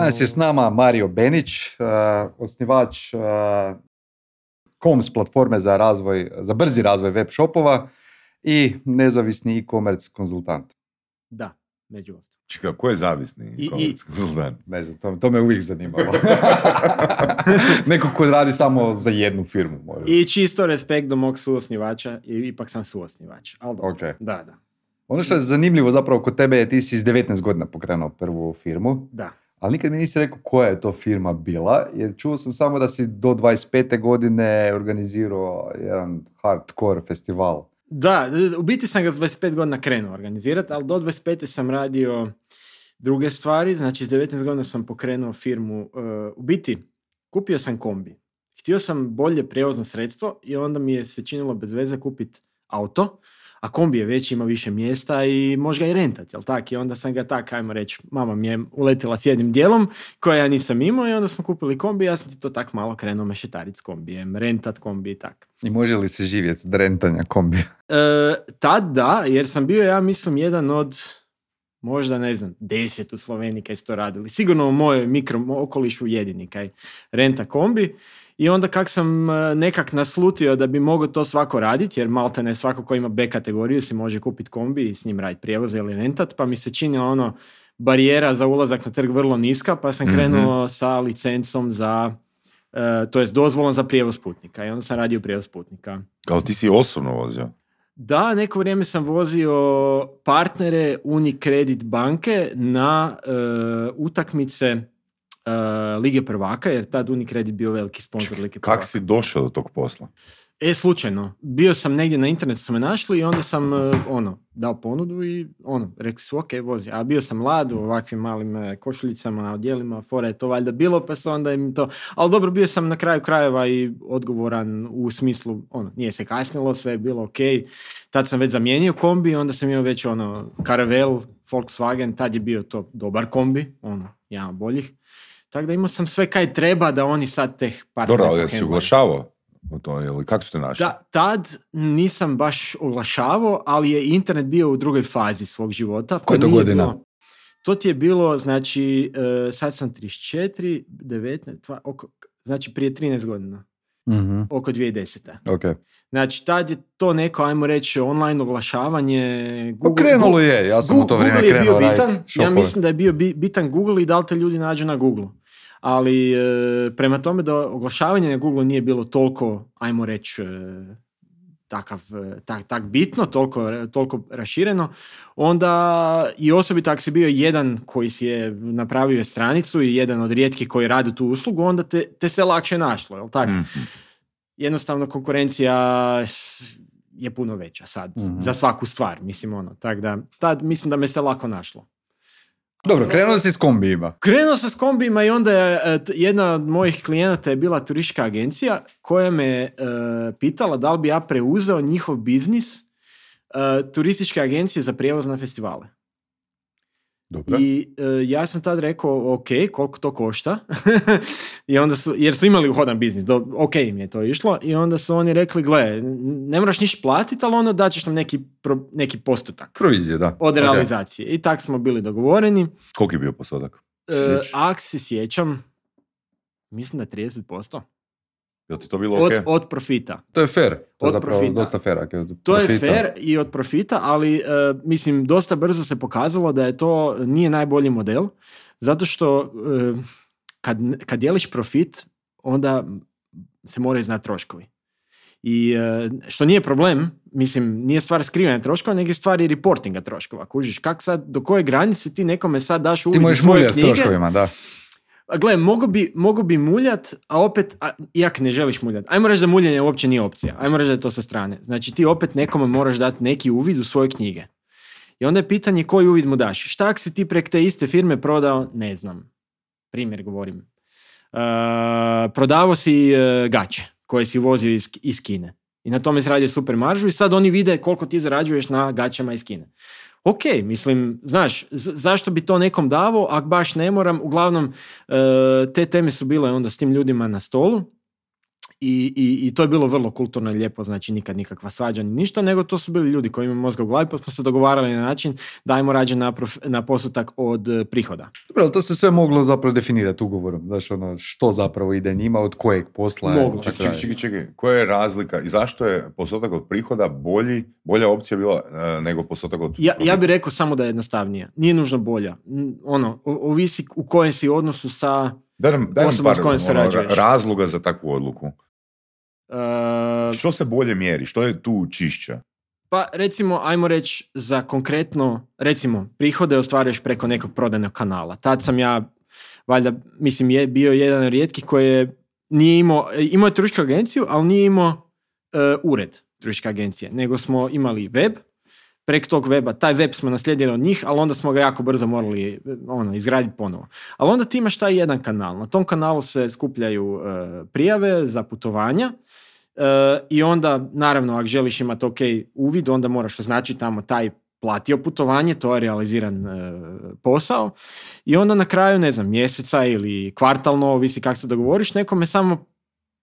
Danas je s nama Mario Benić, uh, osnivač uh, Coms platforme za razvoj, za brzi razvoj web shopova i nezavisni e-commerce konzultant. Da, među ostalom. Čekaj, ko je zavisni I- i- e-commerce konzultant? Ne znam, to, to me uvijek zanimalo. Neko ko radi samo za jednu firmu. Možda. I čisto respekt do mog suosnivača, i ipak sam suosnivač. Ali dobro. Ok. Da, da, Ono što je zanimljivo zapravo kod tebe je ti si s 19 godina pokrenuo prvu firmu, da. Ali nikad mi nisi rekao koja je to firma bila, jer čuo sam samo da si do 25. godine organizirao jedan hardcore festival. Da, u biti sam ga s 25 godina krenuo organizirati, ali do 25. sam radio druge stvari, znači s 19 godina sam pokrenuo firmu. Uh, u biti, kupio sam kombi. Htio sam bolje prijevozno sredstvo i onda mi je se činilo bez veze kupiti auto, a kombi je veći, ima više mjesta i može ga i rentat, jel tak? I onda sam ga tak, ajmo reći, mama mi je uletila s jednim dijelom koje ja nisam imao i onda smo kupili kombi, ja sam ti to tak malo krenuo mešetarit s kombijem, rentat kombi i tak. I može li se živjeti od rentanja kombija? E, tad da, jer sam bio, ja mislim, jedan od možda, ne znam, deset u Sloveniji kaj su to radili. Sigurno u mojoj mikro okolišu jedini kaj renta kombi. I onda kak sam e, nekak naslutio da bi mogao to svako raditi, jer malte ne svako ko ima B kategoriju si može kupiti kombi i s njim raditi prijevoz ili rentat, pa mi se činila ono barijera za ulazak na trg vrlo niska, pa sam Mhm. krenuo sa licencom za, e, to jest dozvolom za prijevoz putnika. I onda sam radio prijevoz putnika. Kao ti si osobno vozio. Da, neko vrijeme sam vozio partnere Unicredit banke na e, utakmice e, Lige prvaka, jer tad Unicredit bio veliki sponsor Lige prvaka. Kak si došao do tog posla? E, slučajno. Bio sam negdje na internetu, su me našli i onda sam, e, ono, dao ponudu i, ono, rekli su, ok, vozi. A bio sam mlad u ovakvim malim e, košuljicama, odjelima, fora je to valjda bilo, pa se onda im to... Ali dobro, bio sam na kraju krajeva i odgovoran u smislu, ono, nije se kasnilo, sve je bilo ok. Tad sam već zamijenio kombi, onda sam imao već, ono, Caravel, Volkswagen, tad je bio to dobar kombi, ono, jedan boljih. Tako da imao sam sve kaj treba da oni sad teh partnere Dobro, ali jesi oglašavao u to, ili kako ste našli? Da, tad nisam baš oglašavao, ali je internet bio u drugoj fazi svog života. pa Koje to godina? bilo- to ti je bilo, znači, e, sad sam 34, 19, dva, oko, znači prije 13 godina, Mhm, oko 2010. ok. Znači, tad je to neko, ajmo reći, online oglašavanje. Pa krenulo je, ja sam u to Google vrijeme je bio bitan, ja mislim da je bio bi- bitan Google i da li te ljudi nađu na Google. Ali e, prema tome da oglašavanje na Google nije bilo toliko, ajmo reći, e, takav, e, tak, tak bitno, toliko, toliko rašireno, onda i osobito ako si bio jedan koji si je napravio stranicu i jedan od rijetkih koji radi tu uslugu, onda te, te se lakše našlo, jel tako? Mhm. jednostavno konkurencija je puno veća sad Mhm. za svaku stvar, mislim ono. Tako da, tad mislim da me se lako našlo. Dobro, krenuo si s kombijima. Krenuo sam s kombijima i onda je e, jedna od mojih klijenata je bila turistička agencija koja me e, pitala da li bi ja preuzeo njihov biznis e, turističke agencije za prijevoz na festivale. Dobro. I e, ja sam tad rekao, ok, koliko to košta? I onda su, jer su imali uhodan biznis, do, ok im je to išlo. I onda su oni rekli, gle, ne moraš ništa platiti, ali ono daćeš nam neki, pro- neki postotak Provizije, da. od realizacije. I tak smo bili dogovoreni. Koliko je bio postotak? E, ak se sjećam, mislim da 30%. Jel ti to bilo Od, ok? od profita. To je fair. To je Od zapravo profita. dosta fair. je od To je profita. fair i od profita, ali e, mislim dosta brzo se pokazalo da je to nije najbolji model, zato što e, kad, kad dijeliš profit, onda se moraju znati troškovi. I e, što nije problem, mislim, nije stvar skrivanja troškova, nego je stvar i reportinga troškova. Kužiš, kak sad, do koje granice ti nekome sad daš uvid u možeš svoje s knjige, troškovima, da. Gle, mogu bi, mogu bi muljat, a opet, a, iak ne želiš muljat. Ajmo reći da muljanje uopće nije opcija. Ajmo reći da je to sa strane. Znači ti opet nekome moraš dati neki uvid u svoje knjige. I onda je pitanje koji uvid mu daš. Šta si ti prek te iste firme prodao, ne znam, primjer govorim. Uh, prodavao si uh, gaće koje si vozio iz, iz Kine. I na tome se radio super maržu i sad oni vide koliko ti zarađuješ na gaćama iz Kine. Ok, mislim, znaš, zašto bi to nekom davo, ako baš ne moram, uglavnom, e, te teme su bile onda s tim ljudima na stolu I, i, I to je bilo vrlo kulturno i lijepo, znači nikad nikakva svađa ni ništa, nego to su bili ljudi koji imaju mozga u glavi, pa smo se dogovarali na način da ajmo rađe na, prof- na postotak od e, prihoda. Dobro, ali to se sve moglo zapravo definirati ugovorom. Znaš, ono, što zapravo ide njima, od kojeg posla. je, Moglo. Čekaj, čekaj, čekaj, čekaj. Koja je razlika i zašto je postotak od prihoda bolji, bolja opcija bila e, nego postotak od... Ja, ja bih rekao samo da je jednostavnija. Nije nužno bolja. Ono, ovisi u kojem si odnosu sa... Daj nam, daj nam par ono, razloga za takvu odluku. E, Što se bolje mjeri? Što je tu čišća? Pa recimo, ajmo reći za konkretno, recimo, prihode ostvaruješ preko nekog prodajnog kanala. Tad sam ja, valjda, mislim, je bio jedan od rijetkih koji je, nije imao, imao je turističku agenciju, ali nije imao e, ured turističke agencije, nego smo imali web, preko tog weba, taj web smo naslijedili od njih, ali onda smo ga jako brzo morali ono, izgraditi ponovo. Ali onda ti imaš taj jedan kanal. Na tom kanalu se skupljaju e, prijave za putovanja E, I onda, naravno, ako želiš imati ok uvid, onda moraš označiti tamo taj platio putovanje, to je realiziran e, posao. I onda na kraju, ne znam, mjeseca ili kvartalno, ovisi kako se dogovoriš, nekome samo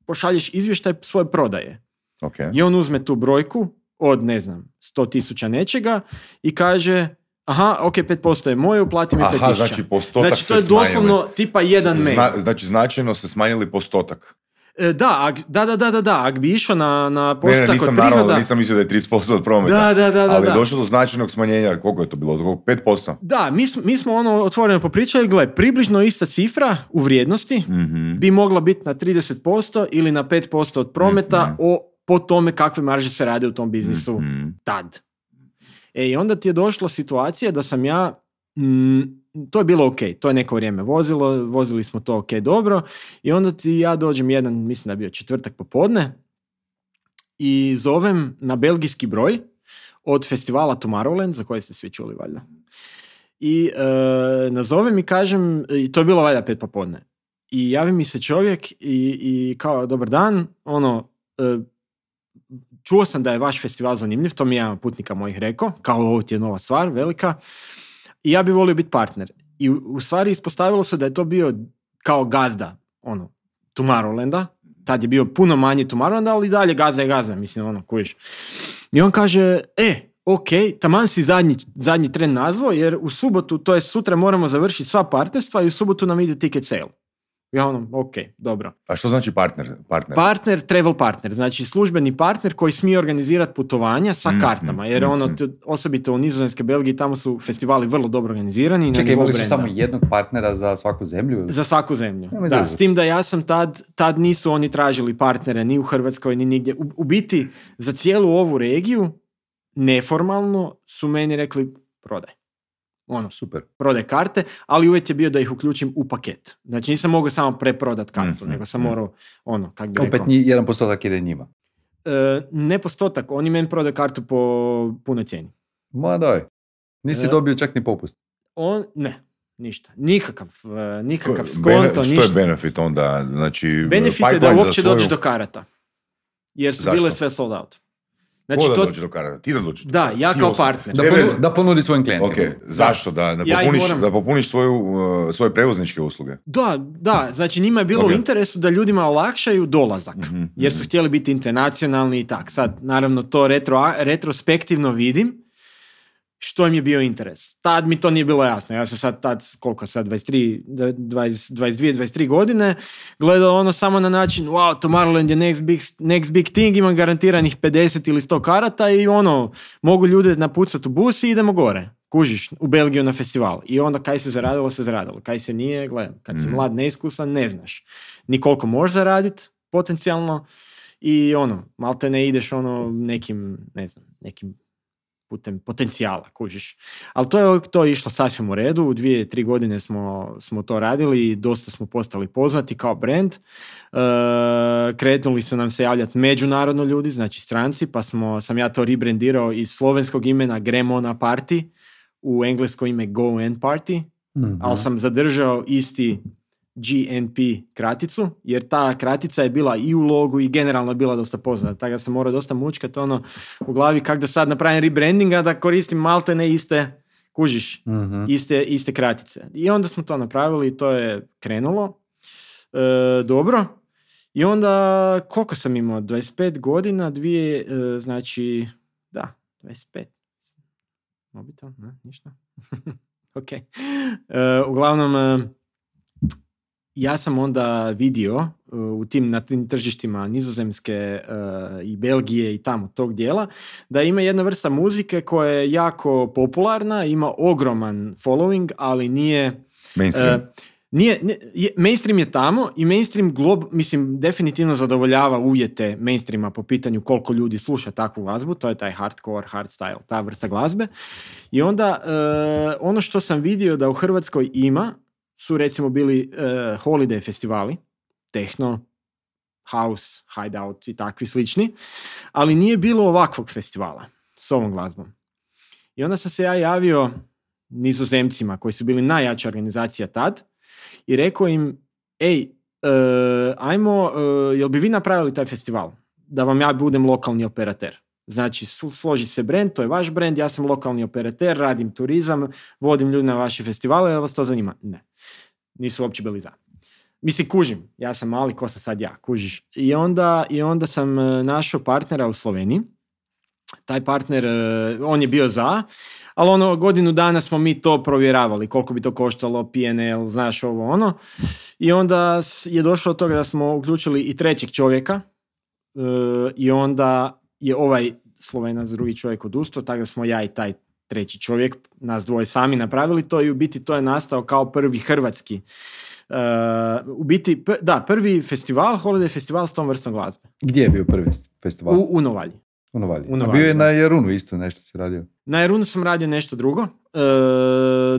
pošalješ izvještaj svoje prodaje. Ok. I on uzme tu brojku od, ne znam, 100 tisuća nečega i kaže, aha, ok, 5% je moje, uplati mi 5 Aha, tisuća. znači postotak Znači, to je smanjili. doslovno tipa jedan mail. Zna- znači, značajno se smanjili postotak. E, Da, ak, da, da, da, da, da, ak bi išao na, na Ne, ne, postotak nisam od naravno, prihoda... nisam mislio da je 30% od prometa. Da, da, da, da, ali je da. došlo do značajnog smanjenja, koliko je to bilo? Od 5%? Da, mi, smo- mi smo ono otvoreno popričali, gle, približno ista cifra u vrijednosti Mhm. bi mogla biti na 30% ili na 5% od prometa Mhm. o, po tome kakve marže se rade u tom biznisu Mhm. tad. E i onda ti je došla situacija da sam ja, mm, to je bilo ok, to je neko vrijeme vozilo, vozili smo to ok dobro i onda ti ja dođem jedan, mislim da je bio četvrtak popodne i zovem na belgijski broj od festivala Tomorrowland, za koji ste svi čuli valjda. I e, nazovem i kažem, i to je bilo valjda pet popodne. I javi mi se čovjek i, i kao, dobar dan, ono, e, čuo sam da je vaš festival zanimljiv, to mi je jedan putnika mojih rekao, kao ovo ti je nova stvar, velika, i ja bi volio biti partner. I u, u stvari ispostavilo se da je to bio kao gazda, ono, Tomorrowlanda, tad je bio puno manji Tomorrowland, ali dalje gazda je gazda, mislim, ono, kužiš. I on kaže, e, ok, taman si zadnji, zadnji tren nazvao, jer u subotu, to je sutra moramo završiti sva partnerstva i u subotu nam ide ticket sale. Ja ono, ok, dobro. A što znači partner? partner? Partner, travel partner, znači službeni partner koji smije organizirati putovanja sa Mhm, kartama, jer ono, mhm. osobito u Nizozemskoj Belgiji, tamo su festivali vrlo dobro organizirani. Čekaj, imali su samo jednog partnera za svaku zemlju? Za svaku zemlju. Nemoj Da, s tim da ja sam tad, tad nisu oni tražili partnere ni u Hrvatskoj ni nigdje. U, u biti za cijelu ovu regiju neformalno su meni rekli prodaj. Ono, Super. prodaj karte, ali uvjet je bio da ih uključim u paket. Znači nisam mogao samo preprodat kartu, Mhm, nego sam mhm. morao, ono, kak bi Opet rekao. jedan postotak ide njima. E, ne postotak, oni meni prodaju kartu po punoj cijeni. Ma daj. Nisi E. dobio čak ni popust. On, ne, ništa. Nikakav, e, nikakav Ko- skonto, bene- što ništa. je benefit onda? Znači, Benefit je da uopće svoju- dođeš do karata. Jer su Zašto? bile sve sold out. Znači, Ko da to, dođe do karata? Ti da dođeš do Da, ja Ti kao partner. Da, ponu- da ponudi svojim klijentima. Ok, zašto? Da, da, Ja popuniš, moram- da popuniš svoju, uh, svoje prevozničke usluge. da, da, znači njima je bilo Ok. u interesu da ljudima olakšaju dolazak. Mhm, Jer su mhm. htjeli biti internacionalni i tak. Sad, naravno, to retro, retrospektivno vidim što im je bio interes. Tad mi to nije bilo jasno. Ja sam sad tad, koliko sad, 23, 20, 22, 23 godine, gledao ono samo na način, wow, Tomorrowland je next big, next big thing, imam garantiranih 50 ili 100 karata i ono, mogu ljude napucati u bus i idemo gore. Kužiš, u Belgiju na festival. I onda kaj se zaradilo, se zaradilo. Kaj se nije, gle, kad si Mhm. mlad, neiskusan, ne znaš. Ni koliko možeš zaraditi, potencijalno, i ono, malte ne ideš ono nekim, ne znam, nekim putem potencijala, kužiš. Ali to je, to je išlo sasvim u redu, u dvije, tri godine smo, smo to radili i dosta smo postali poznati kao brand. E, kretnuli su nam se javljati međunarodno ljudi, znači stranci, pa smo, sam ja to rebrandirao iz slovenskog imena Gremona Party u englesko ime Go and Party, Mhm. ali sam zadržao isti GNP kraticu, jer ta kratica je bila i u logu i generalno je bila dosta poznata, tako da sam morao dosta mučkat ono u glavi kako da sad napravim rebranding, a da koristim malte ne iste, kužiš, Mhm. iste, iste kratice. I onda smo to napravili i to je krenulo. E, dobro. I onda, koliko sam imao? 25 godina, dvije, e, znači, da, 25. Mobitel, ne, ništa. ok. E, uglavnom, e, ja sam onda vidio e, u tim, na tim tržištima nizozemske e, i Belgije i tamo tog dijela, da ima jedna vrsta muzike koja je jako popularna, ima ogroman following, ali nije... Mainstream. e, nije, ne- je- mainstream je tamo i mainstream glob, mislim, definitivno zadovoljava uvjete mainstreama po pitanju koliko ljudi sluša takvu glazbu, to je taj hardcore, hardstyle, ta vrsta glazbe. I onda e, ono što sam vidio da u Hrvatskoj ima su recimo bili e, holiday festivali, techno, house, hideout i takvi slični, ali nije bilo ovakvog festivala s ovom glazbom. I onda sam se ja javio nizozemcima koji su bili najjača organizacija tad i rekao im, ej, e, ajmo, e, jel bi vi napravili taj festival? Da vam ja budem lokalni operater. Znači, složi se brand, to je vaš brand, ja sam lokalni operater, radim turizam, vodim ljudi na vaše festivale, jel vas to zanima? Ne. Nisu uopće bili za. Mislim, kužim, ja sam mali, ko sam sad ja, kužiš. I onda, i onda sam e, našao partnera u Sloveniji. Taj partner, e, on je bio za, ali ono, godinu dana smo mi to provjeravali, koliko bi to koštalo, PNL, znaš ovo ono. I onda je došlo do toga da smo uključili i trećeg čovjeka e, i onda je ovaj Slovenac drugi čovjek odustao, tako da smo ja i taj treći čovjek, nas dvoje sami napravili to i u biti to je nastao kao prvi hrvatski e, u biti, p- da, prvi festival, holiday festival s tom vrstom glazbe. Gdje je bio prvi festival? U, u Novalji. U Novalji. u A Novalji, bio je da. na Jarunu isto nešto se radio. Na Erunu sam radio nešto drugo. E,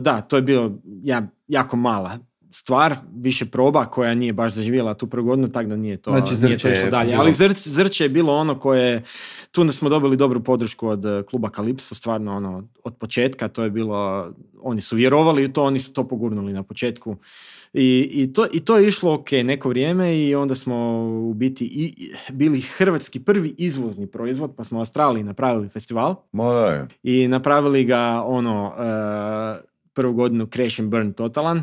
da, to je bilo ja, jako mala stvar, više proba koja nije baš zaživjela tu prvu godinu, tako da nije to, Znači, nije to išlo dalje. bilo- Ali Zr- Zrće je bilo ono koje, tu smo dobili dobru podršku od e, kluba Kalipso, stvarno ono, od početka, to je bilo, oni su vjerovali u to, oni su to pogurnuli na početku. I, i, to, I to je išlo ok neko vrijeme i onda smo u biti i, bili hrvatski prvi izvozni proizvod, pa smo u Australiji napravili festival je. i napravili ga ono e, prvu godinu crash and burn totalan e,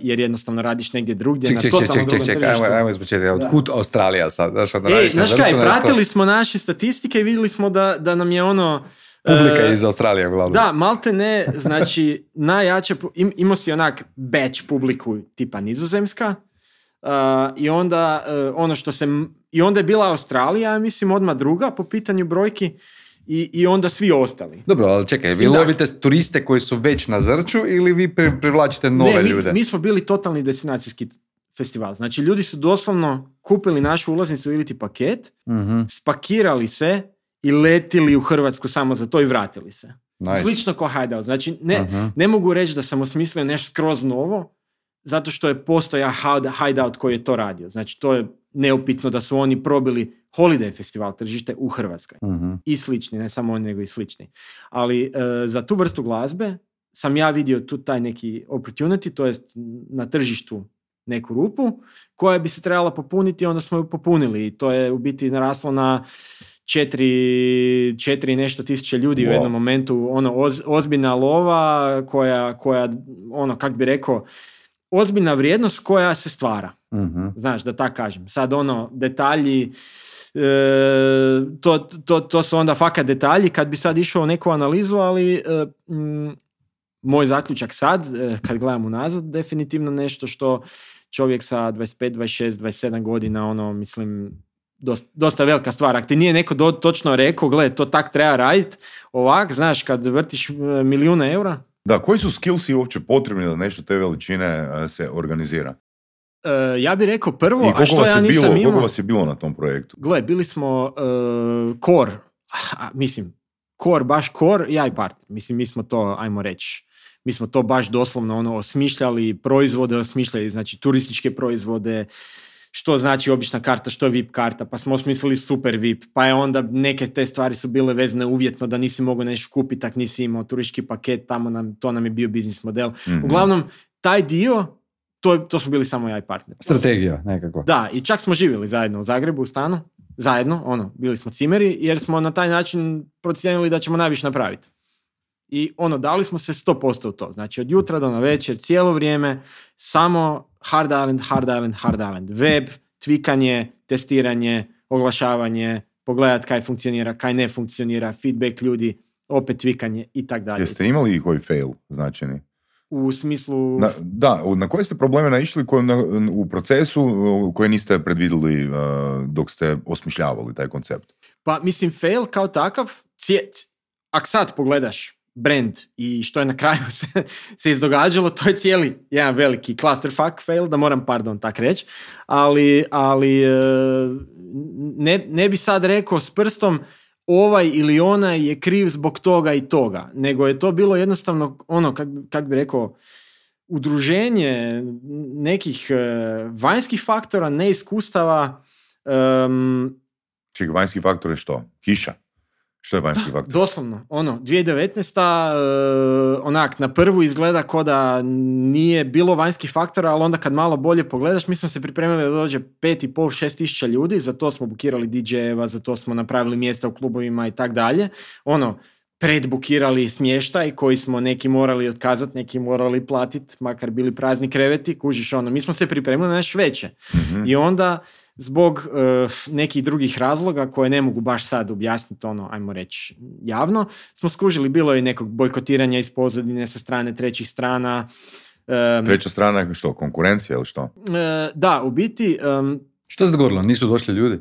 jer jednostavno radiš negdje drugdje Ček, na ček, ček, totalno ček, ček, ček, ajmo, ajmo ispočetka. Otkud Australija sad? Znaš, onda Ej, radiš na znaš kaj, pratili smo naše statistike i vidjeli smo da, da nam je ono... Publika e, iz Australije uglavnom. Da, malte ne, znači najjače, im, imao si onak batch publiku tipa nizozemska uh, i onda uh, ono što se, i onda je bila Australija, ja mislim odmah druga po pitanju brojki i, i onda svi ostali. Dobro, ali čekaj, vi lovite turiste koji su već na Zrću ili vi pri- privlačite nove ne, mi, ljude? mi smo bili totalni destinacijski festival. Znači ljudi su doslovno kupili našu ulaznicu ili ti paket, Mhm, spakirali se i letili u Hrvatsku samo za to i vratili se. nice. Slično kao Hideout. Znači, ne, Mhm. ne mogu reći da sam osmislio nešto skroz novo, zato što je postoja Hide- Hideout koji je to radio. Znači, to je neupitno da su oni probili Holiday festival tržište u Hrvatskoj. Mhm. I slični, ne samo oni, nego i slični. Ali e, za tu vrstu glazbe sam ja vidio tu taj neki opportunity, to jest na tržištu neku rupu koja bi se trebala popuniti, onda smo ju popunili i to je u biti naraslo na četiri, četiri nešto tisuće ljudi u Wow. jednom momentu, ono, oz- ozbiljna lova koja, koja, ono, kak bi rekao, ozbiljna vrijednost koja se stvara. Mhm. Znaš, da tak kažem. Sad ono, detalji, e, to, to, to su onda fakat detalji kad bi sad išao u neku analizu, ali e, mm, moj zaključak sad, e, kad gledam unazad, definitivno nešto što čovjek sa 25, 26, 27 godina, ono, mislim, dosta, dosta velika stvar. Ako ti nije neko do, točno rekao, gle, to tak treba raditi, ovak, znaš, kad vrtiš e, milijuna eura, Da, koji su skillsi uopće potrebni da nešto te veličine e, se organizira? e, ja bih rekao prvo, I a što vas, ja nisam bilo, imao... koliko vas je bilo na tom projektu? Gle, bili smo uh, core, a, mislim, core, baš core, ja i partner. Mislim, mi smo to, ajmo reći, mi smo to baš doslovno ono, osmišljali, proizvode osmišljali, znači turističke proizvode, što znači obična karta, što je VIP karta, pa smo osmislili super VIP, pa je onda neke te stvari su bile vezane uvjetno da nisi mogao nešto kupiti, tak nisi imao turistički paket, tamo nam, to nam je bio biznis model. Mhm. Uglavnom, taj dio, to, to smo bili samo ja i partner. Strategija nekakva. Da, i čak smo živjeli zajedno u Zagrebu u stanu, zajedno, ono, bili smo cimeri, jer smo na taj način procijenili da ćemo najviše napraviti. I ono, dali smo se 100% u to. Znači, od jutra do na večer, cijelo vrijeme, samo Hard Island, Hard Island, Hard Island. Web, tvikanje, testiranje, oglašavanje, pogledat kaj funkcionira, kaj ne funkcionira, feedback ljudi, opet tvikanje i tak dalje. Jeste imali i koji fail značajni? U smislu... Na, da, na koje ste probleme naišli koje, na- u procesu koje niste predvidjeli uh, dok ste osmišljavali taj koncept? Pa mislim, fail kao takav, cije, c- ak sad pogledaš brand i što je na kraju se, se izdogađalo, to je cijeli jedan veliki clusterfuck fail, da moram, pardon, tak reći, ali, ali e, ne, ne bi sad rekao s prstom ovaj ili onaj je kriv zbog toga i toga, nego je to bilo jednostavno ono, kak, kak bi rekao, udruženje nekih e, vanjskih faktora, neiskustava, em, Ček, vanjski faktor je što? Kiša? Što je vanjski faktor? Doslovno, ono, 2019. e, onak, na prvu izgleda ko da nije bilo vanjskih faktora, ali onda kad malo bolje pogledaš, mi smo se pripremili da dođe pet i pol, šest tisuća ljudi, za to smo bukirali DJ-eva, za to smo napravili mjesta u klubovima i tak dalje. Ono, predbukirali smještaj koji smo neki morali otkazati, neki morali platiti, makar bili prazni kreveti, kužiš ono, mi smo se pripremili na nešto veće. I onda zbog eh, nekih drugih razloga koje ne mogu baš sad objasniti ono, ajmo reći javno, smo skužili, bilo je nekog bojkotiranja iz pozadine sa strane trećih strana. Em, Treća strana je što? Konkurencija ili što? eh, da, u biti, Što se dogodilo? Nisu došli ljudi?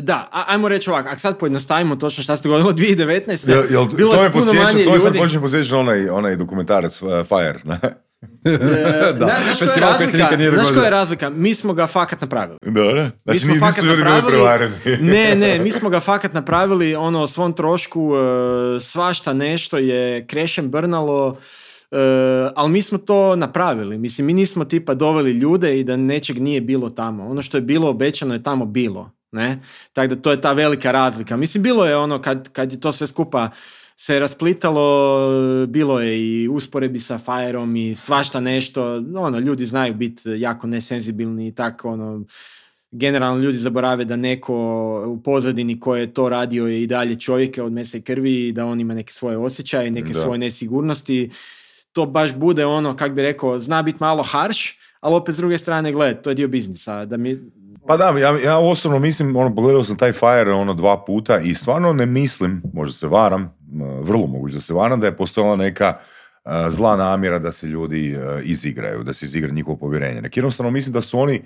da, a- ajmo reći ovako, ako sad pojednostavimo točno šta se dogodilo 2019. Jel, jel, bilo to je me puno posjeća, to me sad počne posjećati na onaj, onaj dokumentarac uh, Fire. ne? E, Da, na- znaš koja razlika? Znaš koja je razlika? Mi smo ga fakat napravili. da, da. Mi Znači, smo fakat napravili, ne, ne, mi smo ga fakat napravili ono o svom trošku, e, svašta nešto je krešem brnalo, e, ali mi smo to napravili. Mislim, mi nismo tipa doveli ljude i da nečeg nije bilo tamo. Ono što je bilo obećano je tamo bilo. Ne? Tako da to je ta velika razlika. Mislim, bilo je ono kad, kad je to sve skupa se rasplitalo, bilo je i usporedbi sa Fireom i svašta nešto, ono, ljudi znaju biti jako nesenzibilni i tako, ono, generalno ljudi zaborave da neko u pozadini ko je to radio je i dalje čovjek od mesa i krvi i da on ima neke svoje osjećaje, neke Da. svoje nesigurnosti. To baš bude ono, kak bi rekao, zna biti malo harsh, ali opet s druge strane, gled, to je dio biznisa. Da mi, Pa da, ja, ja osobno mislim, ono, pogledao sam taj Fire ono dva puta i stvarno ne mislim, možda se varam, vrlo moguće da se varam, da je postojala neka zla namjera da se ljudi uh, izigraju, da se izigra njihovo povjerenje. Nek jednostavno mislim da su oni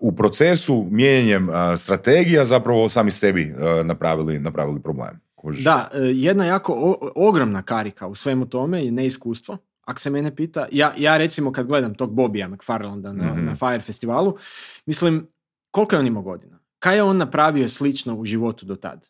u procesu mijenjanjem strategija zapravo sami sebi uh, napravili, napravili problem. Kužiš? Da, e, jedna jako o- ogromna karika u svemu tome je neiskustvo. Ako se mene pita, ja, ja recimo kad gledam tog Bobija McFarlanda na, Mhm. na Fire festivalu, mislim, koliko je on imao godina? Kaj je on napravio slično u životu do tad?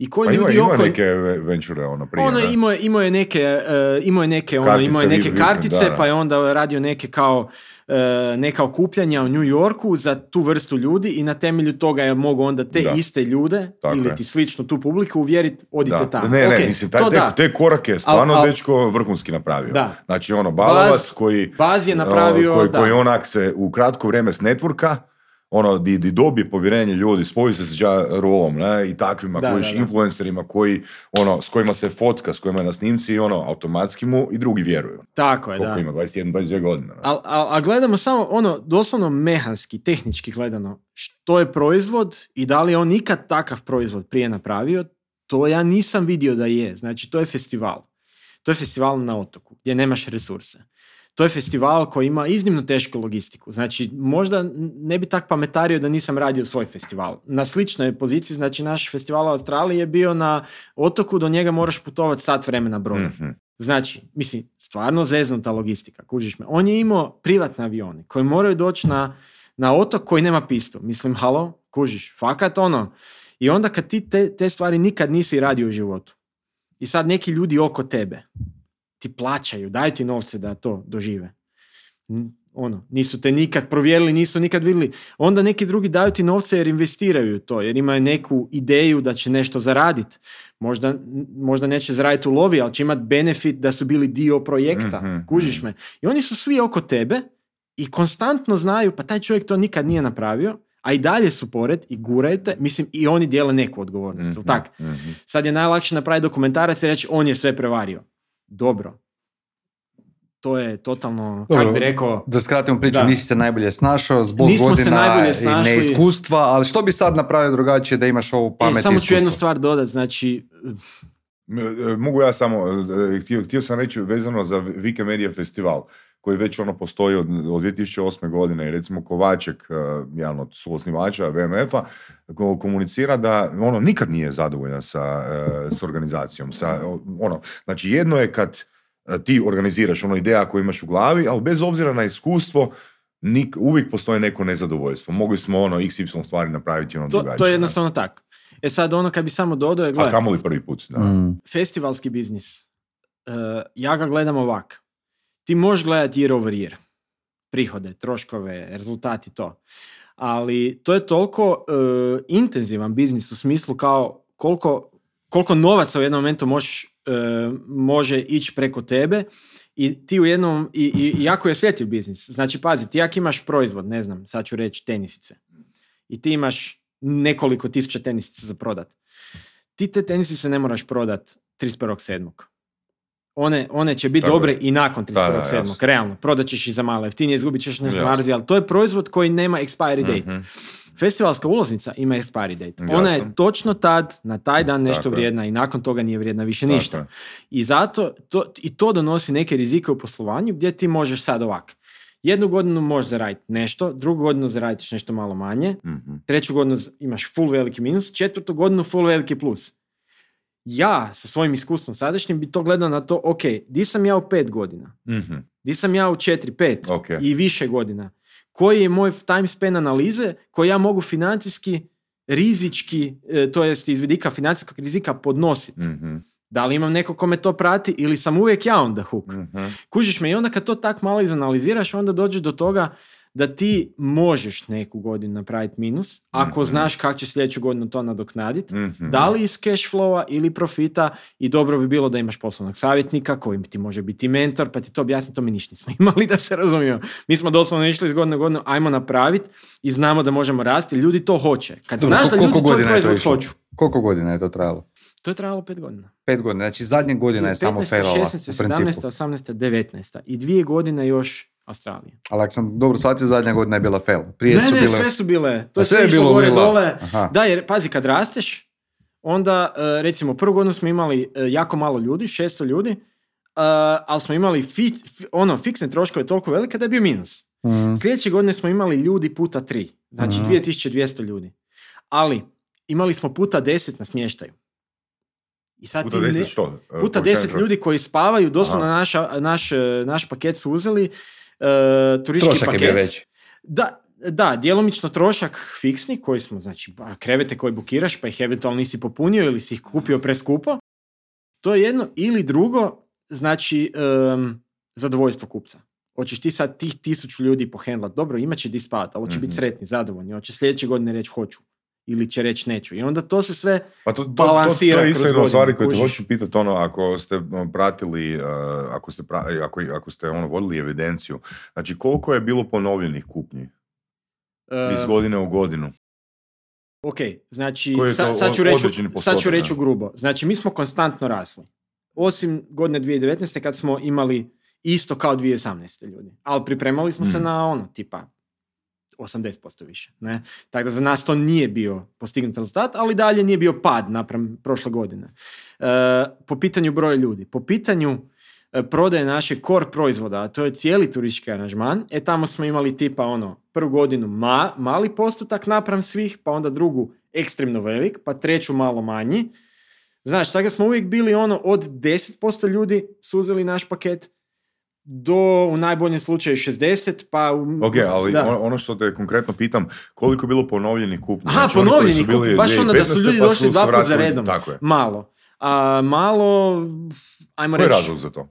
I koji Pa ima, ljudi ima oko... neke ve- venture ono prije. Ono, imao, je- imao je neke, e, imao je neke, ono, Kartice, imao je neke kartice, da, da. pa je onda radio neke kao e, neka okupljanja u New Yorku za tu vrstu ljudi i na temelju toga je mogao onda te Da. iste ljude Tako ili ti sličnu tu publiku uvjeriti odite Da. tamo. Ne, ne, Ok, mislim, taj, to te, da. te korake je stvarno Al- al- dečko vrhunski napravio. Da. Znači, ono, balavac Baz- koji... Baz je napravio, koji, da. koji onak se u kratko vrijeme s networka, ono, di, di dobije povjerenje ljudi, spoji se s Ja Rulom, ne, i takvima, Da, koji, da, da. influencerima koji, ono, s kojima se fotka, s kojima je na snimci, ono, automatski mu i drugi vjeruju. Tako je, Koliko da. ima, 21, 22 godine. ne? A, a, a gledamo samo ono, doslovno mehanski, tehnički gledano, što je proizvod i da li je on ikad takav proizvod prije napravio, to ja nisam vidio da je. Znači, to je festival. To je festival na otoku, gdje nemaš resurse. To je festival koji ima iznimno tešku logistiku. Znači, možda ne bi tak pametario da nisam radio svoj festival. Na sličnoj poziciji, znači naš festival u Australiji je bio na otoku, do njega moraš putovati sat vremena brodom. Mhm. Znači, mislim, stvarno zeznuta logistika, kužiš me. On je imao privatne avione koji moraju doći na, na otok koji nema pistu. Mislim, halo, kužiš, fakat ono. I onda kad ti te, te stvari nikad nisi radio u životu i sad neki ljudi oko tebe ti plaćaju, daju ti novce da to dožive. Ono, nisu te nikad provjerili, nisu nikad vidjeli. Onda neki drugi daju ti novce jer investiraju to, jer imaju neku ideju da će nešto zaraditi. Možda, možda neće zaraditi u lovi, ali će imati benefit da su bili dio projekta. Mhm, Kužiš me? I oni su svi oko tebe i konstantno znaju, pa taj čovjek to nikad nije napravio, a i dalje su pored i guraju te, mislim, i oni dijele neku odgovornost, jel tak? Mhm. Sad je najlakše napraviti dokumentarac i reći on je sve prevario. Dobro. to je totalno, Dobro, kak bi rekao, Da skratimo priču, Da. nisi se najbolje snašao zbog Nismo se godina najbolje i snašli. neiskustva, ali što bi sad napravio drugačije da imaš ovu pamet e, i samo ću jednu stvar dodat, znači, E, Mogu ja samo, e, htio, htio sam reći vezano za Vike Media Festival, koji već ono postoji od, od 2008. godine i recimo Kovaček, e, jedan od suosnivača VMF-a, ko- komunicira da ono nikad nije zadovoljan sa, e, s organizacijom. Sa, ono, znači jedno je kad e, ti organiziraš ono ideja koju imaš u glavi, ali bez obzira na iskustvo, nik, uvijek postoji neko nezadovoljstvo. Mogli smo ono XY stvari napraviti ono to, drugačije. to je jednostavno tako. E sad ono kad bi samo dodao je, A gledaj, kamoli prvi put. Da. Mm. festivalski biznis, e, ja ga gledam ovak. Ti možeš gledati year over year. Prihode, troškove, rezultati, to. Ali to je toliko e, intenzivan biznis u smislu kao koliko, koliko novaca u jednom momentu možeš, e, može ići preko tebe i ti u jednom, i, i, i jako je osjetljiv biznis. Znači, pazi, ti ako imaš proizvod, ne znam, sad ću reći tenisice, i ti imaš nekoliko tisuća tenisica za prodat. Ti te tenisice ne moraš prodat 31.7. One, one će biti Tako je. dobre i nakon Da, da, 31.7. jasno. Realno, prodat ćeš i za malo jeftinije, izgubit ćeš nešto Jasno. marzi, ali to je proizvod koji nema expiry date. Mhm. Festivalska ulaznica ima expiry date. Ona je Jasno. točno tad, na taj dan nešto Tako je. vrijedna i nakon toga nije vrijedna više Tako ništa. je. I zato, to, i to donosi neke rizike u poslovanju gdje ti možeš sad ovak. Jednu godinu možeš zaraditi nešto, drugu godinu zaradiš nešto malo manje, Mhm. treću godinu imaš full veliki minus, četvrtu godinu full veliki plus. Ja, sa svojim iskustvom sadašnjim, bi to gledao na to, ok, di sam ja u pet godina? Mhm. Di sam ja u četiri, pet Ok. i više godina? Koji je moj time span analize koji ja mogu financijski, rizički, e, to jest iz vidika financijskog rizika podnositi? Mhm. Da li imam neko ko me to prati ili sam uvijek ja on the hook? Mhm. Kužiš me i onda kad to tak malo izanaliziraš, onda dođeš do toga da ti možeš neku godinu napraviti minus, ako Mhm. znaš kako će sljedeću godinu to nadoknaditi, Mhm. da li iz cash flowa ili profita i dobro bi bilo da imaš poslovnog savjetnika koji ti može biti mentor, pa ti to objasni, to mi ništa nismo imali da se razumijemo. Mi smo doslovno išli iz godine u godinu, ajmo napraviti i znamo da možemo rasti, ljudi to hoće. Kad Dobro, znaš da ljudi to proizvod hoću, Koliko godina je to trajalo? to je trajalo pet godina. Pet godina, znači zadnje godina je samo 15, failala 16, u principu. 17, 18, 19 i dvije godine još Australije. Ali ako sam dobro shvatio, zadnja godina je bila fail. Prije ne, su ne, bile... sve su bile. To je sve sve je bilo gore, lila. dole. Aha. Da, jer pazi, kad rasteš, onda, e, recimo, prvu godinu smo imali e, jako malo ljudi, 600 ljudi, e, ali smo imali fi, ono, fiksne troškove toliko velike da je bio minus. Mm. Sljedeće godine smo imali ljudi puta tri, znači Mhm. 2200 ljudi. Ali, imali smo puta 10 na smještaju. I sad Puta ti ne- 10 što? Puta povećanje 10 troška. ljudi koji spavaju, doslovno naš, e, naš paket su uzeli, turistički Trošak je paket. bio veći. Da, da, djelomično trošak fiksni koji smo, znači krevete koje bukiraš pa ih eventualno nisi popunio ili si ih kupio preskupo. To je jedno ili drugo, znači em, zadovoljstvo kupca. Hoćeš ti sad tih tisuću ljudi pohendlat, dobro, imat će di spavati, ali hoće biti Mhm. sretni, zadovoljni, hoće sljedeće godine reći hoću ili će reći neću. I onda to se sve, Pa to, to, to, balansira to je isto kroz jedna stvari koju te hoću pitati, ono, ako ste um, pratili, uh, ako ste, pra- e, ako, ako ste ono, vodili evidenciju, znači koliko je bilo ponovljenih kupnji iz em, godine u godinu? ok, znači sa- to sad, ću reći, sad ću reći grubo. Znači mi smo konstantno rasli. Osim godine 2019. kad smo imali isto kao 2018. ljudi. Ali pripremali smo se Mhm. na ono, tipa 80% više. Ne? Tako da za nas to nije bio postignut rezultat, ali dalje nije bio pad naprem prošle godine. E, po pitanju broja ljudi, po pitanju e, prodaje našeg core proizvoda, a to je cijeli turistički aranžman, e tamo smo imali tipa ono, prvu godinu ma, mali postotak napram svih, pa onda drugu ekstremno velik, pa treću malo manji. Znaš, tako smo uvijek bili ono od 10% ljudi su uzeli naš paket do u najboljem slučaju 60, pa u, Ok, ali da. ono, što te konkretno pitam, koliko je bilo ponovljenih kupnji? Aha, Znači, koji ponovljeni kupnji, baš onda da su 2015. ljudi pa došli dva za redom. Tako je. Malo. A, malo, ajmo Koji je reći, razlog za to?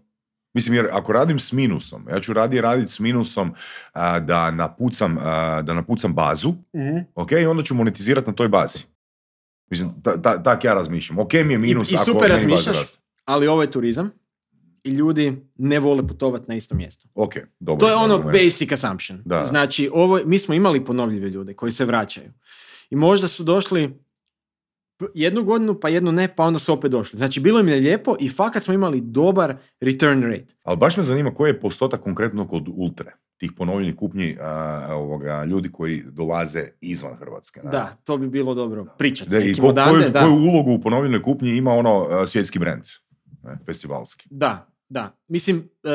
Mislim, jer ako radim s minusom, ja ću radije raditi s minusom a, da, napucam, a, da napucam bazu, Mhm. ok, i onda ću monetizirati na toj bazi. Mislim, ta, ta, tak ja razmišljam. Ok mi je minus I- i ako super razmišljaš. ali ovo je turizam i ljudi ne vole putovati na isto mjesto. Ok, dobro. To je ono argument. basic assumption. Da. Znači, ovo, mi smo imali ponovljive ljude koji se vraćaju. I možda su došli jednu godinu, pa jednu ne, pa onda su opet došli. Znači, bilo im je lijepo i fakat smo imali dobar return rate. Ali baš me zanima koji je postotak konkretno kod Ultre, tih ponovljenih kupnji a, ovoga, ljudi koji dolaze izvan Hrvatske. ne? Da, to bi bilo dobro pričati. Da, I ko, odande, koju, da. koju ulogu u ponovljenoj kupnji ima ono svjetski brand, ne, festivalski. Da, da. Mislim, e,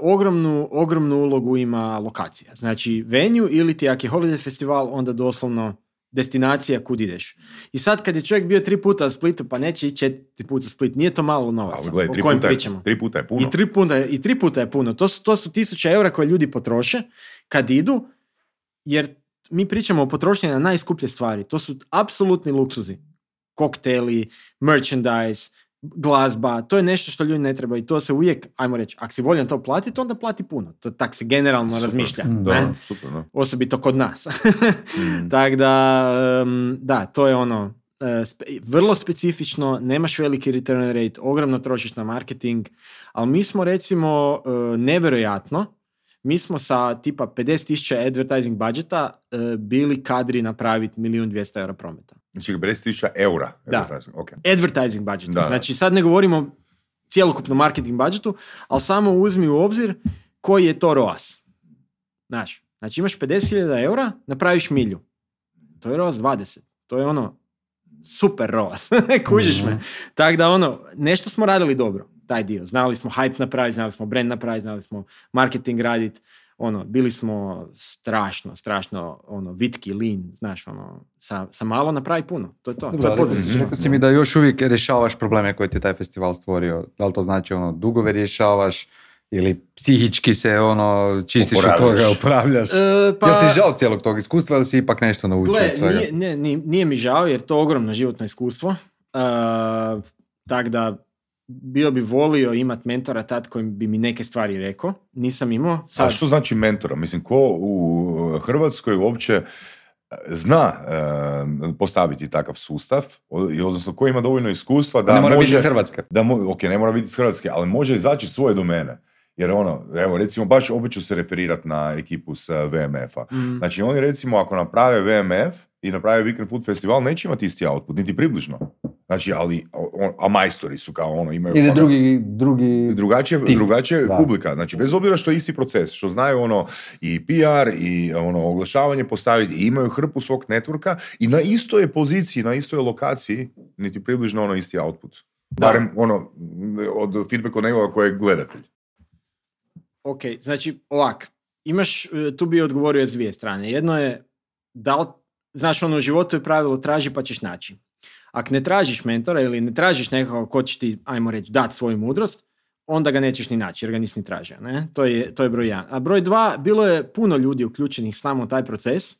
ogromnu, ogromnu ulogu ima lokacija. Znači, venue ili ti ako je holiday festival, onda doslovno destinacija kud ideš. I sad kad je čovjek bio tri puta u Splitu, pa neće ići četiri puta u Split, nije to malo novaca Ali gledaj, o kojem puta, je, pričamo. tri puta je puno. I tri, puta, I tri puta je puno. To su, to su tisuće eura koje ljudi potroše kad idu, jer mi pričamo o potrošnji na najskuplje stvari. To su apsolutni luksuzi. Kokteli, merchandise, glazba, to je nešto što ljudi ne treba i to se uvijek, ajmo reći, ako si voljan to platiti, onda plati puno. To tak se generalno Super. razmišlja. Mm, Da, ne? super, da. Osobito kod nas. Mm. Tako da, em, da, to je ono, e, spe- vrlo specifično, nemaš veliki return rate, ogromno trošiš na marketing, ali mi smo recimo e, nevjerojatno, mi smo sa tipa 50.000 advertising budžeta e, bili kadri napraviti milijun 200 eura prometa. Znači 50.000 eura. Da. advertising, ok. Advertising budžeta. Da. Znači sad ne govorimo cjelokupnom marketing budžetu, ali samo uzmi u obzir koji je to ROAS. Znaš, znači imaš 50.000 eura, napraviš milju. To je ROAS 20. To je ono super ROAS. Kužiš me. Tako da ono, nešto smo radili dobro, taj dio. Znali smo hype napraviti, znali smo brand napraviti, znali smo marketing raditi. Ono, bili smo strašno, strašno, ono, vitki, lean, znaš, ono, sa, sa malo napravi puno. To je to. to Dobro, je rekao si mi da još uvijek rješavaš probleme koje ti je taj festival stvorio. Da li to znači ono dugove rješavaš ili psihički se ono čistiš od Oporavljaš. toga, opravljaš? E, Jel ti žao cijelog tog iskustva ili si ipak nešto naučio Gle, od svega? nije, ne, nije, nije mi žao jer to je ogromno životno iskustvo. Uh, tak da bio bi volio imat mentora tad koji bi mi neke stvari rekao. Nisam imao. A Sad, što znači mentora? Mislim, ko u Hrvatskoj uopće e, zna e, postaviti takav sustav, odnosno ko ima dovoljno iskustva da ne mora može... biti iz Hrvatske. da mo- ok, ne mora biti iz Hrvatske, ali može izaći iz svoje domene. Jer ono, evo recimo baš opet ću se referirati na ekipu sa VMF-a. mm, Znači oni recimo ako naprave VMF i naprave Weekend Food Festival neće imati isti output, niti približno. Znači, ali, a majstori su kao ono, imaju... Ili fakat- drugi, drugi... drugačije, tim. drugačije Da. publika. Znači, bez obzira što je isti proces, što znaju ono i PR i ono oglašavanje postaviti i imaju hrpu svog networka i na istoj poziciji, na istoj lokaciji, niti približno ono isti output. Da. Barem ono, od feedbacka od nekoga koji je gledatelj. Ok, znači ovak, imaš, e, tu bi odgovorio s dvije strane. Jedno je, da li, znaš ono u životu je pravilo traži pa ćeš naći. Ako ne tražiš mentora ili ne tražiš nekoga ko će ti, ajmo reći, dati svoju mudrost, onda ga nećeš ni naći jer ga nisi ni tražio. Ne? To, je, to je broj jedan. A broj dva, bilo je puno ljudi uključenih s nama u taj proces.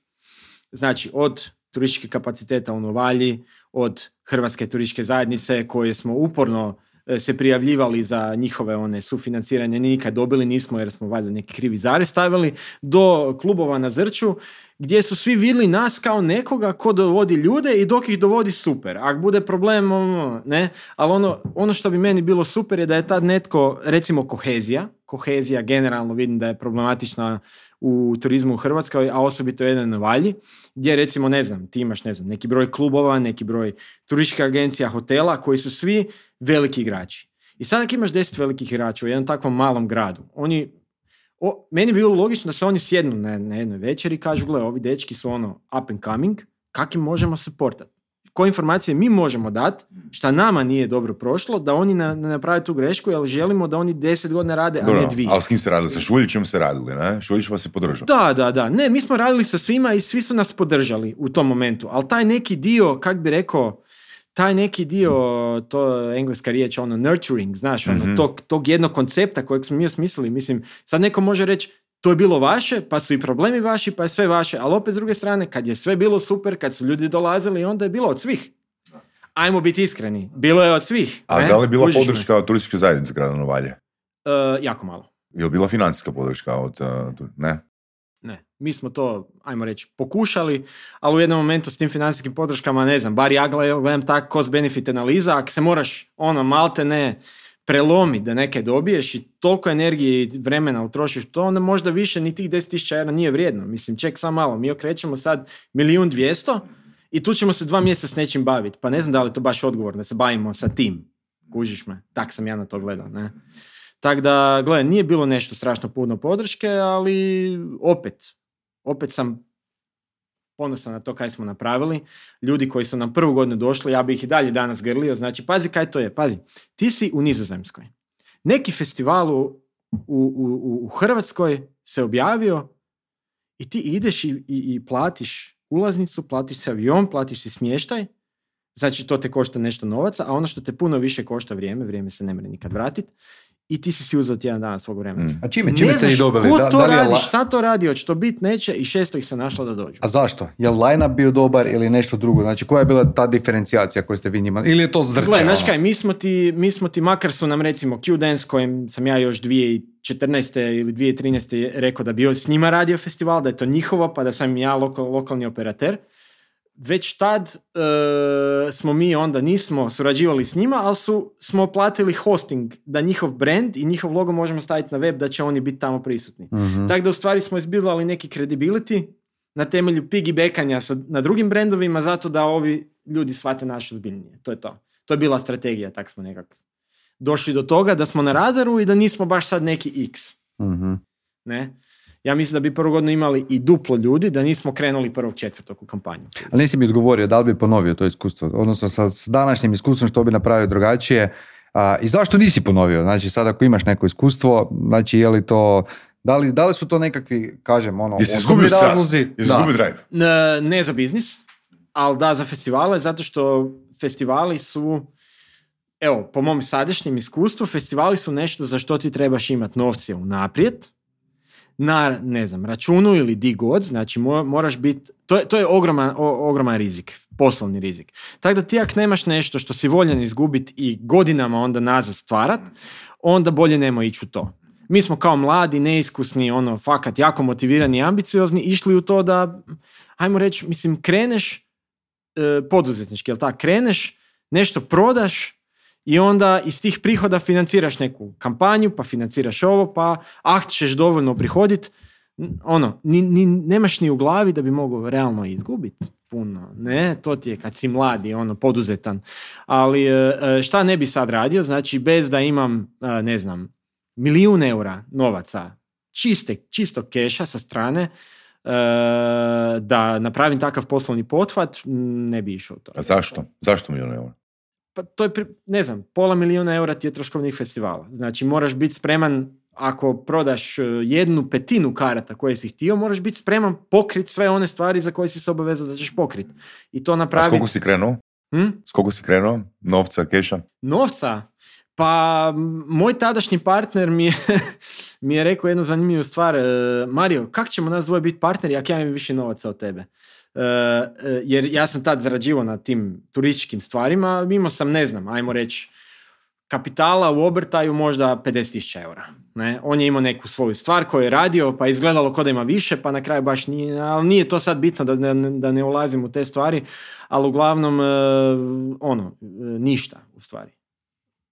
Znači, od turističkih kapaciteta u Novalji, od Hrvatske turističke zajednice koje smo uporno se prijavljivali za njihove one sufinanciranje, nikad dobili nismo jer smo valjda neki krivi zarez stavili, do klubova na Zrču gdje su svi vidjeli nas kao nekoga ko dovodi ljude i dok ih dovodi super. Ako bude problem, ono, ne, ali ono, ono što bi meni bilo super je da je tad netko, recimo kohezija, kohezija generalno vidim da je problematična u turizmu u Hrvatskoj, a osobito jedan na Valji, gdje recimo, ne znam, ti imaš, ne znam, neki broj klubova, neki broj turističkih agencija, hotela, koji su svi veliki igrači. I sad ako imaš deset velikih igrača u jednom takvom malom gradu, oni, o, meni bi bilo logično da se oni sjednu na, na jednoj večeri i kažu, gle, ovi dečki su ono up and coming, kak im možemo supportati? Koje informacije mi možemo dati, šta nama nije dobro prošlo, da oni ne, ne naprave tu grešku, jer želimo da oni deset godina rade, a Dobro, ne dvije. ali s kim se radili? Sa Šuljićem se radili, ne? Šuljić vas je podržao. Da, da, da. Ne, mi smo radili sa svima i svi su nas podržali u tom momentu. Ali taj neki dio, kak bi rekao, taj neki dio, to je engleska riječ, ono nurturing, znaš, ono, Mhm. tog, tog jednog koncepta kojeg smo mi osmislili, mislim, sad neko može reći, to je bilo vaše, pa su i problemi vaši, pa je sve vaše, ali opet s druge strane, kad je sve bilo super, kad su ljudi dolazili, onda je bilo od svih. Ajmo biti iskreni, bilo je od svih. A ne? da li je bila Kužiš me? podrška od turističke zajednice grada Novalje? E, jako malo. Je li bila financijska podrška od... uh, ne? Ne, mi smo to, ajmo reći, pokušali, ali u jednom momentu s tim financijskim podrškama, ne znam, bar ja gledam, gledam tak cost benefit analiza, ako se moraš ono malte ne prelomiti da neke dobiješ i toliko energije i vremena utrošiš to, onda možda više ni tih 10.000 eura nije vrijedno. Mislim, ček sam malo, mi okrećemo sad milijun dvijesto I tu ćemo se dva mjeseca s nečim baviti. Pa ne znam da li je to baš odgovor da se bavimo sa tim. Kužiš me? Tak sam ja na to gledao. Ne? Tako da, gledaj, nije bilo nešto strašno puno podrške, ali opet, opet sam ponosan na to kaj smo napravili. Ljudi koji su nam prvu godinu došli, ja bih ih i dalje danas grlio. Znači, pazi kaj to je. Pazi, ti si u Nizozemskoj. Neki festival u, u, u Hrvatskoj se objavio i ti ideš i, i, i platiš ulaznicu, platiš se avion, platiš si smještaj, znači to te košta nešto novaca, a ono što te puno više košta vrijeme, vrijeme se ne može nikad vratiti, i ti si si uzeo tjedan dana svog vremena. Mm. A čime, čime ste ih dobili? Ko to radi, šta to radi, hoće to biti, neće i šesto ih se našlo da dođu. A zašto? Je li line bio dobar ili nešto drugo? Znači, koja je bila ta diferencijacija koju ste vi njima, ili je to zrče? Gle, znaš kaj, mi smo, ti, mi smo ti, makar su nam recimo Q-Dance kojim sam ja još 2014. ili 2013. rekao da bi s njima radio festival, da je to njihovo, pa da sam ja lokal, lokalni operater već tad e, smo mi onda nismo surađivali s njima, ali su, smo platili hosting da njihov brand i njihov logo možemo staviti na web da će oni biti tamo prisutni. mm Tako da u stvari smo izbildali neki credibility na temelju piggybacanja sa, na drugim brendovima zato da ovi ljudi shvate naše ozbiljnije. To je to. To je bila strategija, tak smo nekako došli do toga da smo na radaru i da nismo baš sad neki X. mm Ne? Ja mislim da bi prvo godinu imali i duplo ljudi da nismo krenuli prvog četvrtog u kampanju. Ali nisi mi odgovorio da li bi ponovio to iskustvo, odnosno sa današnjim iskustvom što bi napravio drugačije a, i zašto nisi ponovio? Znači sad ako imaš neko iskustvo, znači je li to da li, da li su to nekakvi, kažem, ono... Jesi izgubio razlozi? Jesi drive? Ne, ne za biznis, ali da za festivale, zato što festivali su, evo, po mom sadašnjem iskustvu, festivali su nešto za što ti trebaš imati novce unaprijed, na, ne znam, računu ili di god, znači moraš biti, to je, to je ogroman, ogroman rizik, poslovni rizik. Tako da ti ako nemaš nešto što si voljen izgubiti i godinama onda nazad stvarat, onda bolje nemo ići u to. Mi smo kao mladi, neiskusni, ono, fakat jako motivirani i ambiciozni, išli u to da, ajmo reći, mislim, kreneš e, poduzetnički, jel tako, kreneš, nešto prodaš, i onda iz tih prihoda financiraš neku kampanju, pa financiraš ovo, pa ah ćeš dovoljno prihodit, ono, ni, ni, nemaš ni u glavi da bi mogao realno izgubiti puno, ne, to ti je kad si mladi, ono, poduzetan, ali e, e, šta ne bi sad radio, znači bez da imam, e, ne znam, milijun eura novaca, čiste, čistog keša sa strane, da napravim takav poslovni pothvat, ne bi išao to. A zašto? Zašto milijun eura? Pa to je, ne znam, pola milijuna eura ti je troškovnih festivala. Znači moraš biti spreman, ako prodaš e, jednu petinu karata koje si htio, moraš biti spreman pokrit sve one stvari za koje si se obavezao da ćeš pokrit. I to napraviti... A s koliko si krenuo? Hm? S koliko si krenuo? Novca, keša? Novca? Pa, moj tadašnji partner mi je, mi je rekao jednu zanimljivu stvar. E, Mario, kak ćemo nas dvoje biti partneri ako ja imam više novaca od tebe? E, e, jer ja sam tad zarađivao na tim turističkim stvarima, imao sam, ne znam, ajmo reći, kapitala u obrtaju možda 50.000 eura. Ne? On je imao neku svoju stvar koju je radio, pa izgledalo kao da ima više, pa na kraju baš nije, ali nije to sad bitno da ne, da ne ulazim u te stvari, ali uglavnom, e, ono, ništa u stvari.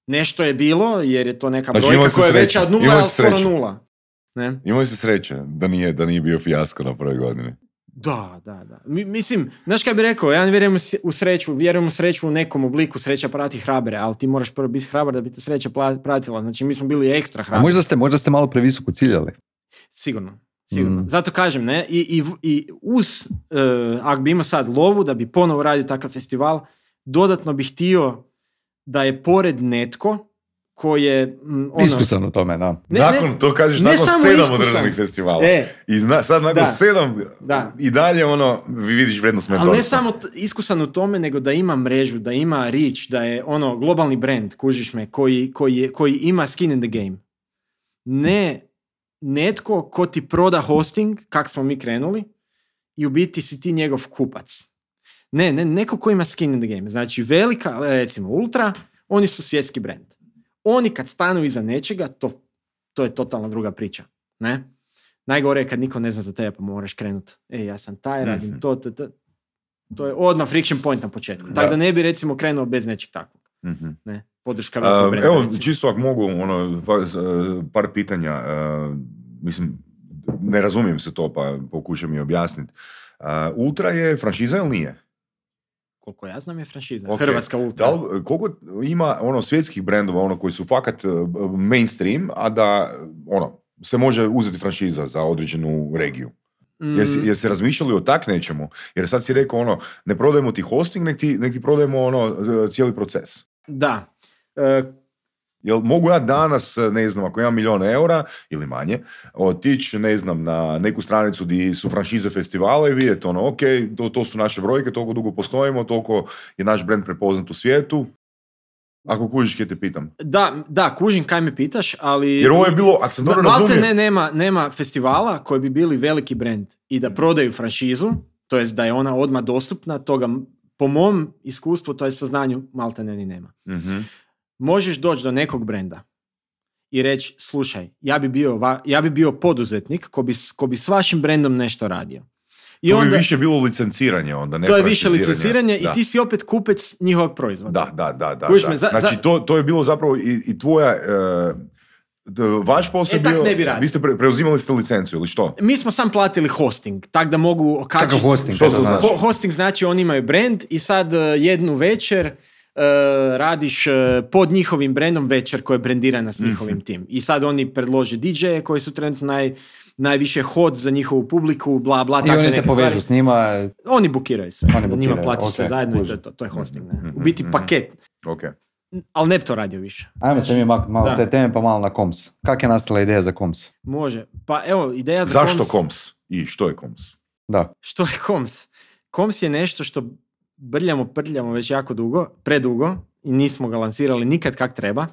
Nešto je bilo, jer je to neka znači, brojka koja je veća od nula, ali skoro nula. Ne? Imao se sreće da nije, da nije bio fijasko na prvoj godini. Da, da, da. Mi, mislim, znaš kaj bi rekao, ja ne vjerujem u sreću, vjerujem u sreću u nekom obliku, sreća prati hrabre, ali ti moraš prvo biti hrabar da bi te sreća pratila. Znači, mi smo bili ekstra hrabri. A možda ste, možda ste malo previsoko ciljali. Sigurno. Sigurno. Mm. Zato kažem, ne, i, i, i uz, uh, ako bi imao sad lovu da bi ponovo radio takav festival, dodatno bih htio da je pored netko koji je... Ono, iskusan u tome, da. Ne, nakon, to kažeš, nakon sedam održanih festivala. E, I zna, sad nakon da, sedam, da. i dalje ono, vi vidiš vrednost mentorstva. Ali ne samo t- iskusan u tome, nego da ima mrežu, da ima reach, da je ono globalni brand, kužiš me, koji, koji, je, koji ima skin in the game. Ne netko ko ti proda hosting, kak smo mi krenuli, i u biti si ti njegov kupac. Ne, ne, neko ko ima skin in the game. Znači velika, recimo Ultra, oni su svjetski brand oni kad stanu iza nečega, to, to je totalna druga priča. Ne? Najgore je kad niko ne zna za tebe, pa moraš krenuti. E, ja sam taj, radim mm to, to, to. To je odmah friction point na početku. Tako da ne bi recimo krenuo bez nečeg takvog. mm Ne? Podrška uh, Evo, čisto ako mogu, ono, par, par pitanja. Uh, mislim, ne razumijem se to, pa pokušam mi objasniti. Uh, Ultra je franšiza ili nije? Koliko ja znam je franšiza. Ok. Hrvatska Ultra. Da li, koliko ima ono svjetskih brendova ono koji su fakat uh, mainstream, a da ono se može uzeti franšiza za određenu regiju? Mm, Jesi, jesi razmišljali o tak nečemu? Jer sad si rekao ono, ne prodajemo ti hosting, nek ti, nek ti prodajemo ono uh, cijeli proces. Da. E, Jel mogu ja danas, ne znam, ako imam milion eura ili manje, otići, ne znam, na neku stranicu di su franšize festivala i vidjeti ono, ok, to, to su naše brojke, toliko dugo postojimo, toliko je naš brand prepoznat u svijetu. Ako kužiš, kje te pitam. Da, da, kužim kaj me pitaš, ali... Jer ovo je bilo, ako sam dobro razumijem, ne, nema, nema festivala koji bi bili veliki brand i da prodaju franšizu, to jest da je ona odmah dostupna, toga po mom iskustvu, to je saznanju, malte ne ni nema. Mhm. Možeš doći do nekog brenda i reći, slušaj, ja bi bio, va- ja bi bio poduzetnik ko bi, ko bi s vašim brendom nešto radio. I to onda, bi više bilo licenciranje onda, ne to je više licenciranje Da. i ti si opet kupec njihovog proizvoda. Da, da, da. da, da. me, za- znači, to, to je bilo zapravo i, i tvoja... e, d- vaš posao E, tak bio... ne bi radio. Vi ste pre- preuzimali ste licenciju ili što? Mi smo sam platili hosting, tak da mogu Kakav okačiti... hosting? Što Što to to znači? znači? Ho- hosting znači oni imaju brand i sad e, jednu večer radiš e, pod njihovim brandom večer koja je brandirana s njihovim tim. I sad oni predlože DJ-e koji su trenutno naj, najviše hod za njihovu publiku, bla bla, I oni te neke povežu stvari. s njima. Oni bukiraju sve. Oni da njima bukiraju, platiš sve ok, zajedno i to je to. To je hosting. Ne? Mhm, U biti mhm. paket. Ok. Ali ne bi to radio više. Ajmo se mi malo Da. te teme pa malo na koms. Kak je nastala ideja za koms? Može. Pa evo, ideja za Zašto Koms- koms? I što je koms? Da. Što je koms? Koms je nešto što brljamo, prljamo već jako dugo, predugo i nismo ga lansirali nikad kak treba,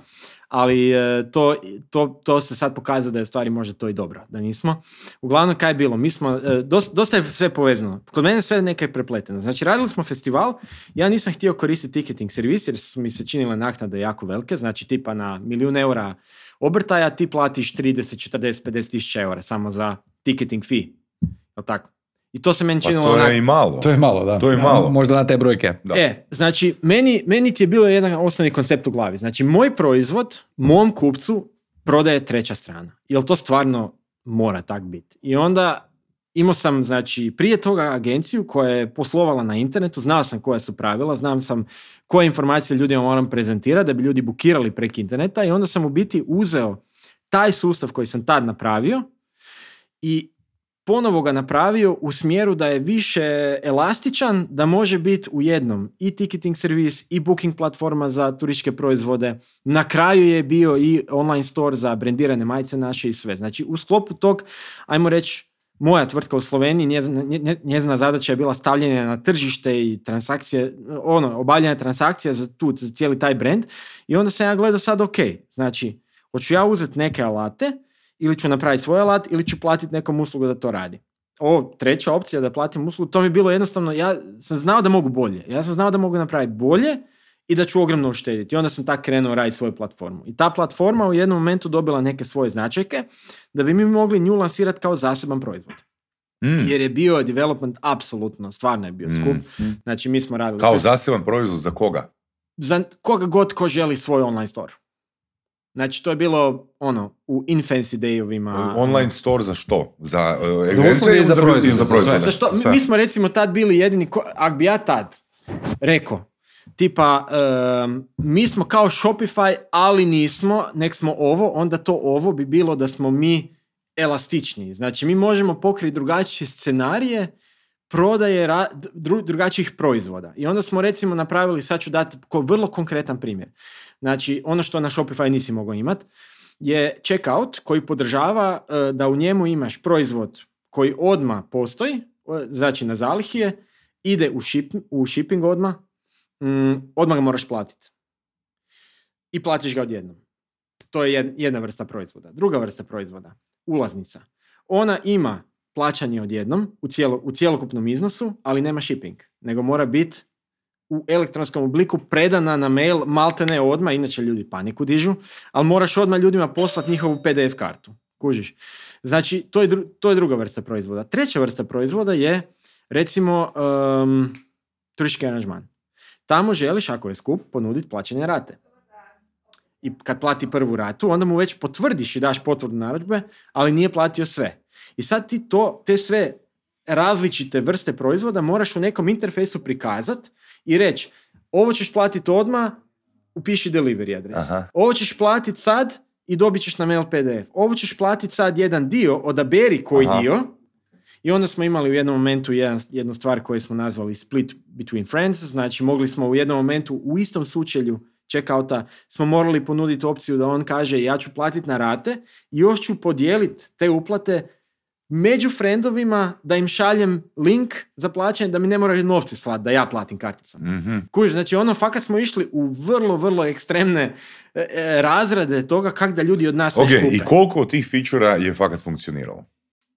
ali e, to, to, to se sad pokazuje da je stvari možda to i dobro, da nismo. Uglavnom, kaj je bilo? Mi smo, e, dosta, dosta je sve povezano. Kod mene sve nekaj prepleteno. Znači, radili smo festival, ja nisam htio koristiti ticketing servis jer su mi se činile naknade jako velike, znači tipa na milijun eura obrtaja ti platiš 30, 40, 50 tisuća eura samo za ticketing fee. Tako? I to se meni Pa činilo to onak- je i malo. To je malo, da. To je malo. Možda na te brojke. Da. E, znači, meni, meni ti je bilo jedan osnovni koncept u glavi. Znači, moj proizvod, mom kupcu prodaje treća strana. Jel to stvarno mora tak biti? I onda imao sam, znači, prije toga agenciju koja je poslovala na internetu, znao sam koja su pravila, znam sam koje informacije ljudima moram prezentirati da bi ljudi bukirali preko interneta i onda sam u biti uzeo taj sustav koji sam tad napravio i ponovo ga napravio u smjeru da je više elastičan, da može biti u jednom i ticketing servis i booking platforma za turističke proizvode. Na kraju je bio i online store za brendirane majice naše i sve. Znači u sklopu tog, ajmo reći, moja tvrtka u Sloveniji, njezina, nje- njezina zadaća je bila stavljanje na tržište i transakcije, ono, obavljanje transakcija za tu, za cijeli taj brand. I onda sam ja gledao sad, ok, znači, hoću ja uzeti neke alate, ili ću napraviti svoj alat, ili ću platiti nekom uslugu da to radi. Ovo, treća opcija da platim uslugu, to mi je bilo jednostavno, ja sam znao da mogu bolje. Ja sam znao da mogu napraviti bolje i da ću ogromno uštediti. I onda sam tak krenuo raditi svoju platformu. I ta platforma u jednom momentu dobila neke svoje značajke da bi mi mogli nju lansirati kao zaseban proizvod. Mm. Jer je bio development apsolutno, stvarno je bio skup. Mm. Znači mi smo radili... Kao zaseban proizvod za koga? za koga god ko želi svoj online store. Znači, to je bilo ono, u infancy dayovima. Online store za što? Za uh, Za evente i za za proizvode, za za proizvode? Zašto? Mi, smo recimo tad bili jedini, ko, ako bi ja tad rekao, tipa, em, mi smo kao Shopify, ali nismo, nek smo ovo, onda to ovo bi bilo da smo mi elastičniji. Znači, mi možemo pokriti drugačije scenarije, prodaje ra- dru- drugačijih proizvoda. I onda smo recimo napravili, sad ću dati ko vrlo konkretan primjer. Znači, ono što na Shopify nisi mogao imat, je checkout koji podržava e, da u njemu imaš proizvod koji odma postoji, e, znači na zalihije, ide u, ship, u shipping odma, mm, odmah ga moraš platiti. I platiš ga odjednom. To je jed- jedna vrsta proizvoda. Druga vrsta proizvoda, ulaznica. Ona ima plaćanje odjednom u, cijelo, u cjelokupnom iznosu, ali nema shipping. Nego mora biti u elektronskom obliku predana na mail maltene odmah, inače ljudi paniku dižu, ali moraš odmah ljudima poslati njihovu PDF kartu. Kužiš? Znači, to je, dru- to je druga vrsta proizvoda. Treća vrsta proizvoda je, recimo, um, turistički aranžman. Tamo želiš, ako je skup, ponuditi plaćanje rate. I kad plati prvu ratu, onda mu već potvrdiš i daš potvrdu narudžbe, ali nije platio sve. I sad ti to, te sve različite vrste proizvoda moraš u nekom interfejsu prikazat i reći ovo ćeš platiti odmah, upiši delivery adres. Aha. Ovo ćeš platiti sad i dobit ćeš na mail PDF. Ovo ćeš platiti sad jedan dio, odaberi koji Aha. dio. I onda smo imali u jednom momentu jedan, jednu stvar koju smo nazvali split between friends, znači mogli smo u jednom momentu u istom sučelju checkouta smo morali ponuditi opciju da on kaže ja ću platiti na rate i još ću podijeliti te uplate među friendovima da im šaljem link za plaćanje da mi ne moraju novce slati da ja platim karticom. Mhm. Kužiš, znači ono fakat smo išli u vrlo, vrlo ekstremne e, e, razrade toga kak da ljudi od nas Ok, već kupe. i koliko od tih featura je fakat funkcioniralo?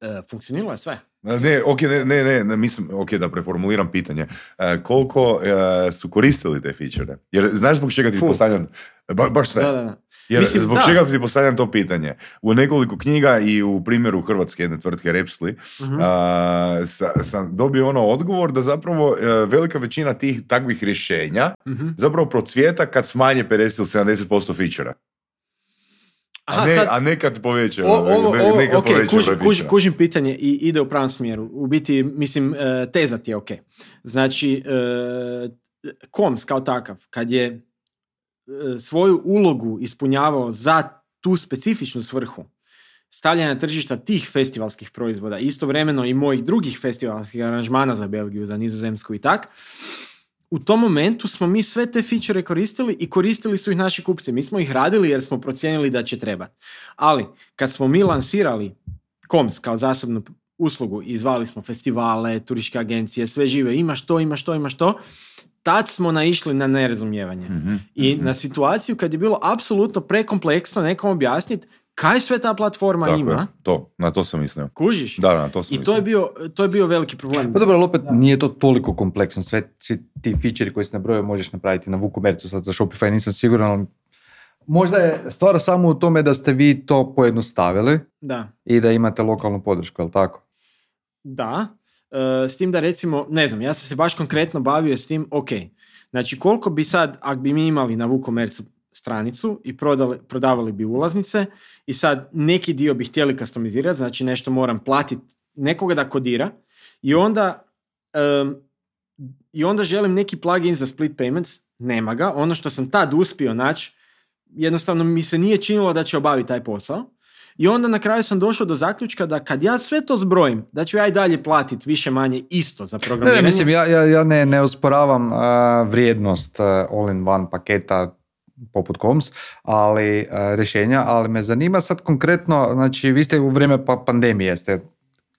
E, funkcioniralo je sve. Ne, ok, ne, ne, ne, ne, mislim, ok, da preformuliram pitanje. E, koliko e, su koristili te feature? Jer znaš zbog čega ti postavljam, ba, baš sve. Da, da, da. Jer Mislim, zbog da. čega ti postavljam to pitanje? U nekoliko knjiga i u primjeru hrvatske jedne tvrtke Repsli Mhm. a, sa- sam dobio ono odgovor da zapravo e, velika većina tih takvih rješenja Mhm. zapravo procvjeta kad smanje 50 ili 70% feature a, ne, sad, a ne kad poveća. o, ovo, ne- ovo, ne kad ok, poveća kuž, kuž, kužim pitanje i ide u pravom smjeru. U biti, mislim, e, teza ti je ok. Znači, e, koms kao takav, kad je svoju ulogu ispunjavao za tu specifičnu svrhu, stavljanja tržišta tih festivalskih proizvoda, istovremeno i mojih drugih festivalskih aranžmana za Belgiju, za Nizozemsku i tak, u tom momentu smo mi sve te feature koristili i koristili su ih naši kupci. Mi smo ih radili jer smo procijenili da će trebati. Ali, kad smo mi lansirali KOMS kao zasebnu uslugu i zvali smo festivale, turističke agencije, sve žive, imaš to, imaš to, imaš to, tad smo naišli na nerazumijevanje. Mhm, I mhm. na situaciju kad je bilo apsolutno prekompleksno nekom objasniti kaj sve ta platforma Tako ima, je, to, na to sam mislio. kužiš? Da, na to sam I mislio. to je, bio, to je bio veliki problem. Pa dobro, ali opet nije to toliko kompleksno. Sve, svi ti feature koji se nabrojaju možeš napraviti na WooCommerce, sad za Shopify nisam siguran, ali možda je stvar samo u tome da ste vi to pojednostavili Da. i da imate lokalnu podršku, jel tako? Da, s tim da recimo, ne znam, ja sam se baš konkretno bavio s tim, ok, znači koliko bi sad, ako bi mi imali na WooCommerce stranicu i prodali, prodavali bi ulaznice i sad neki dio bi htjeli customizirati, znači nešto moram platiti nekoga da kodira i onda em, i onda želim neki plugin za split payments, nema ga, ono što sam tad uspio naći, jednostavno mi se nije činilo da će obaviti taj posao. I onda na kraju sam došao do zaključka da kad ja sve to zbrojim, da ću ja i dalje platiti više manje isto za programiranje. ne, mislim, ja, ja, ja ne, ne osporavam a, vrijednost a, all-in-one paketa poput Coms, ali a, rješenja, ali me zanima sad konkretno, znači vi ste u vrijeme pa- pandemije ste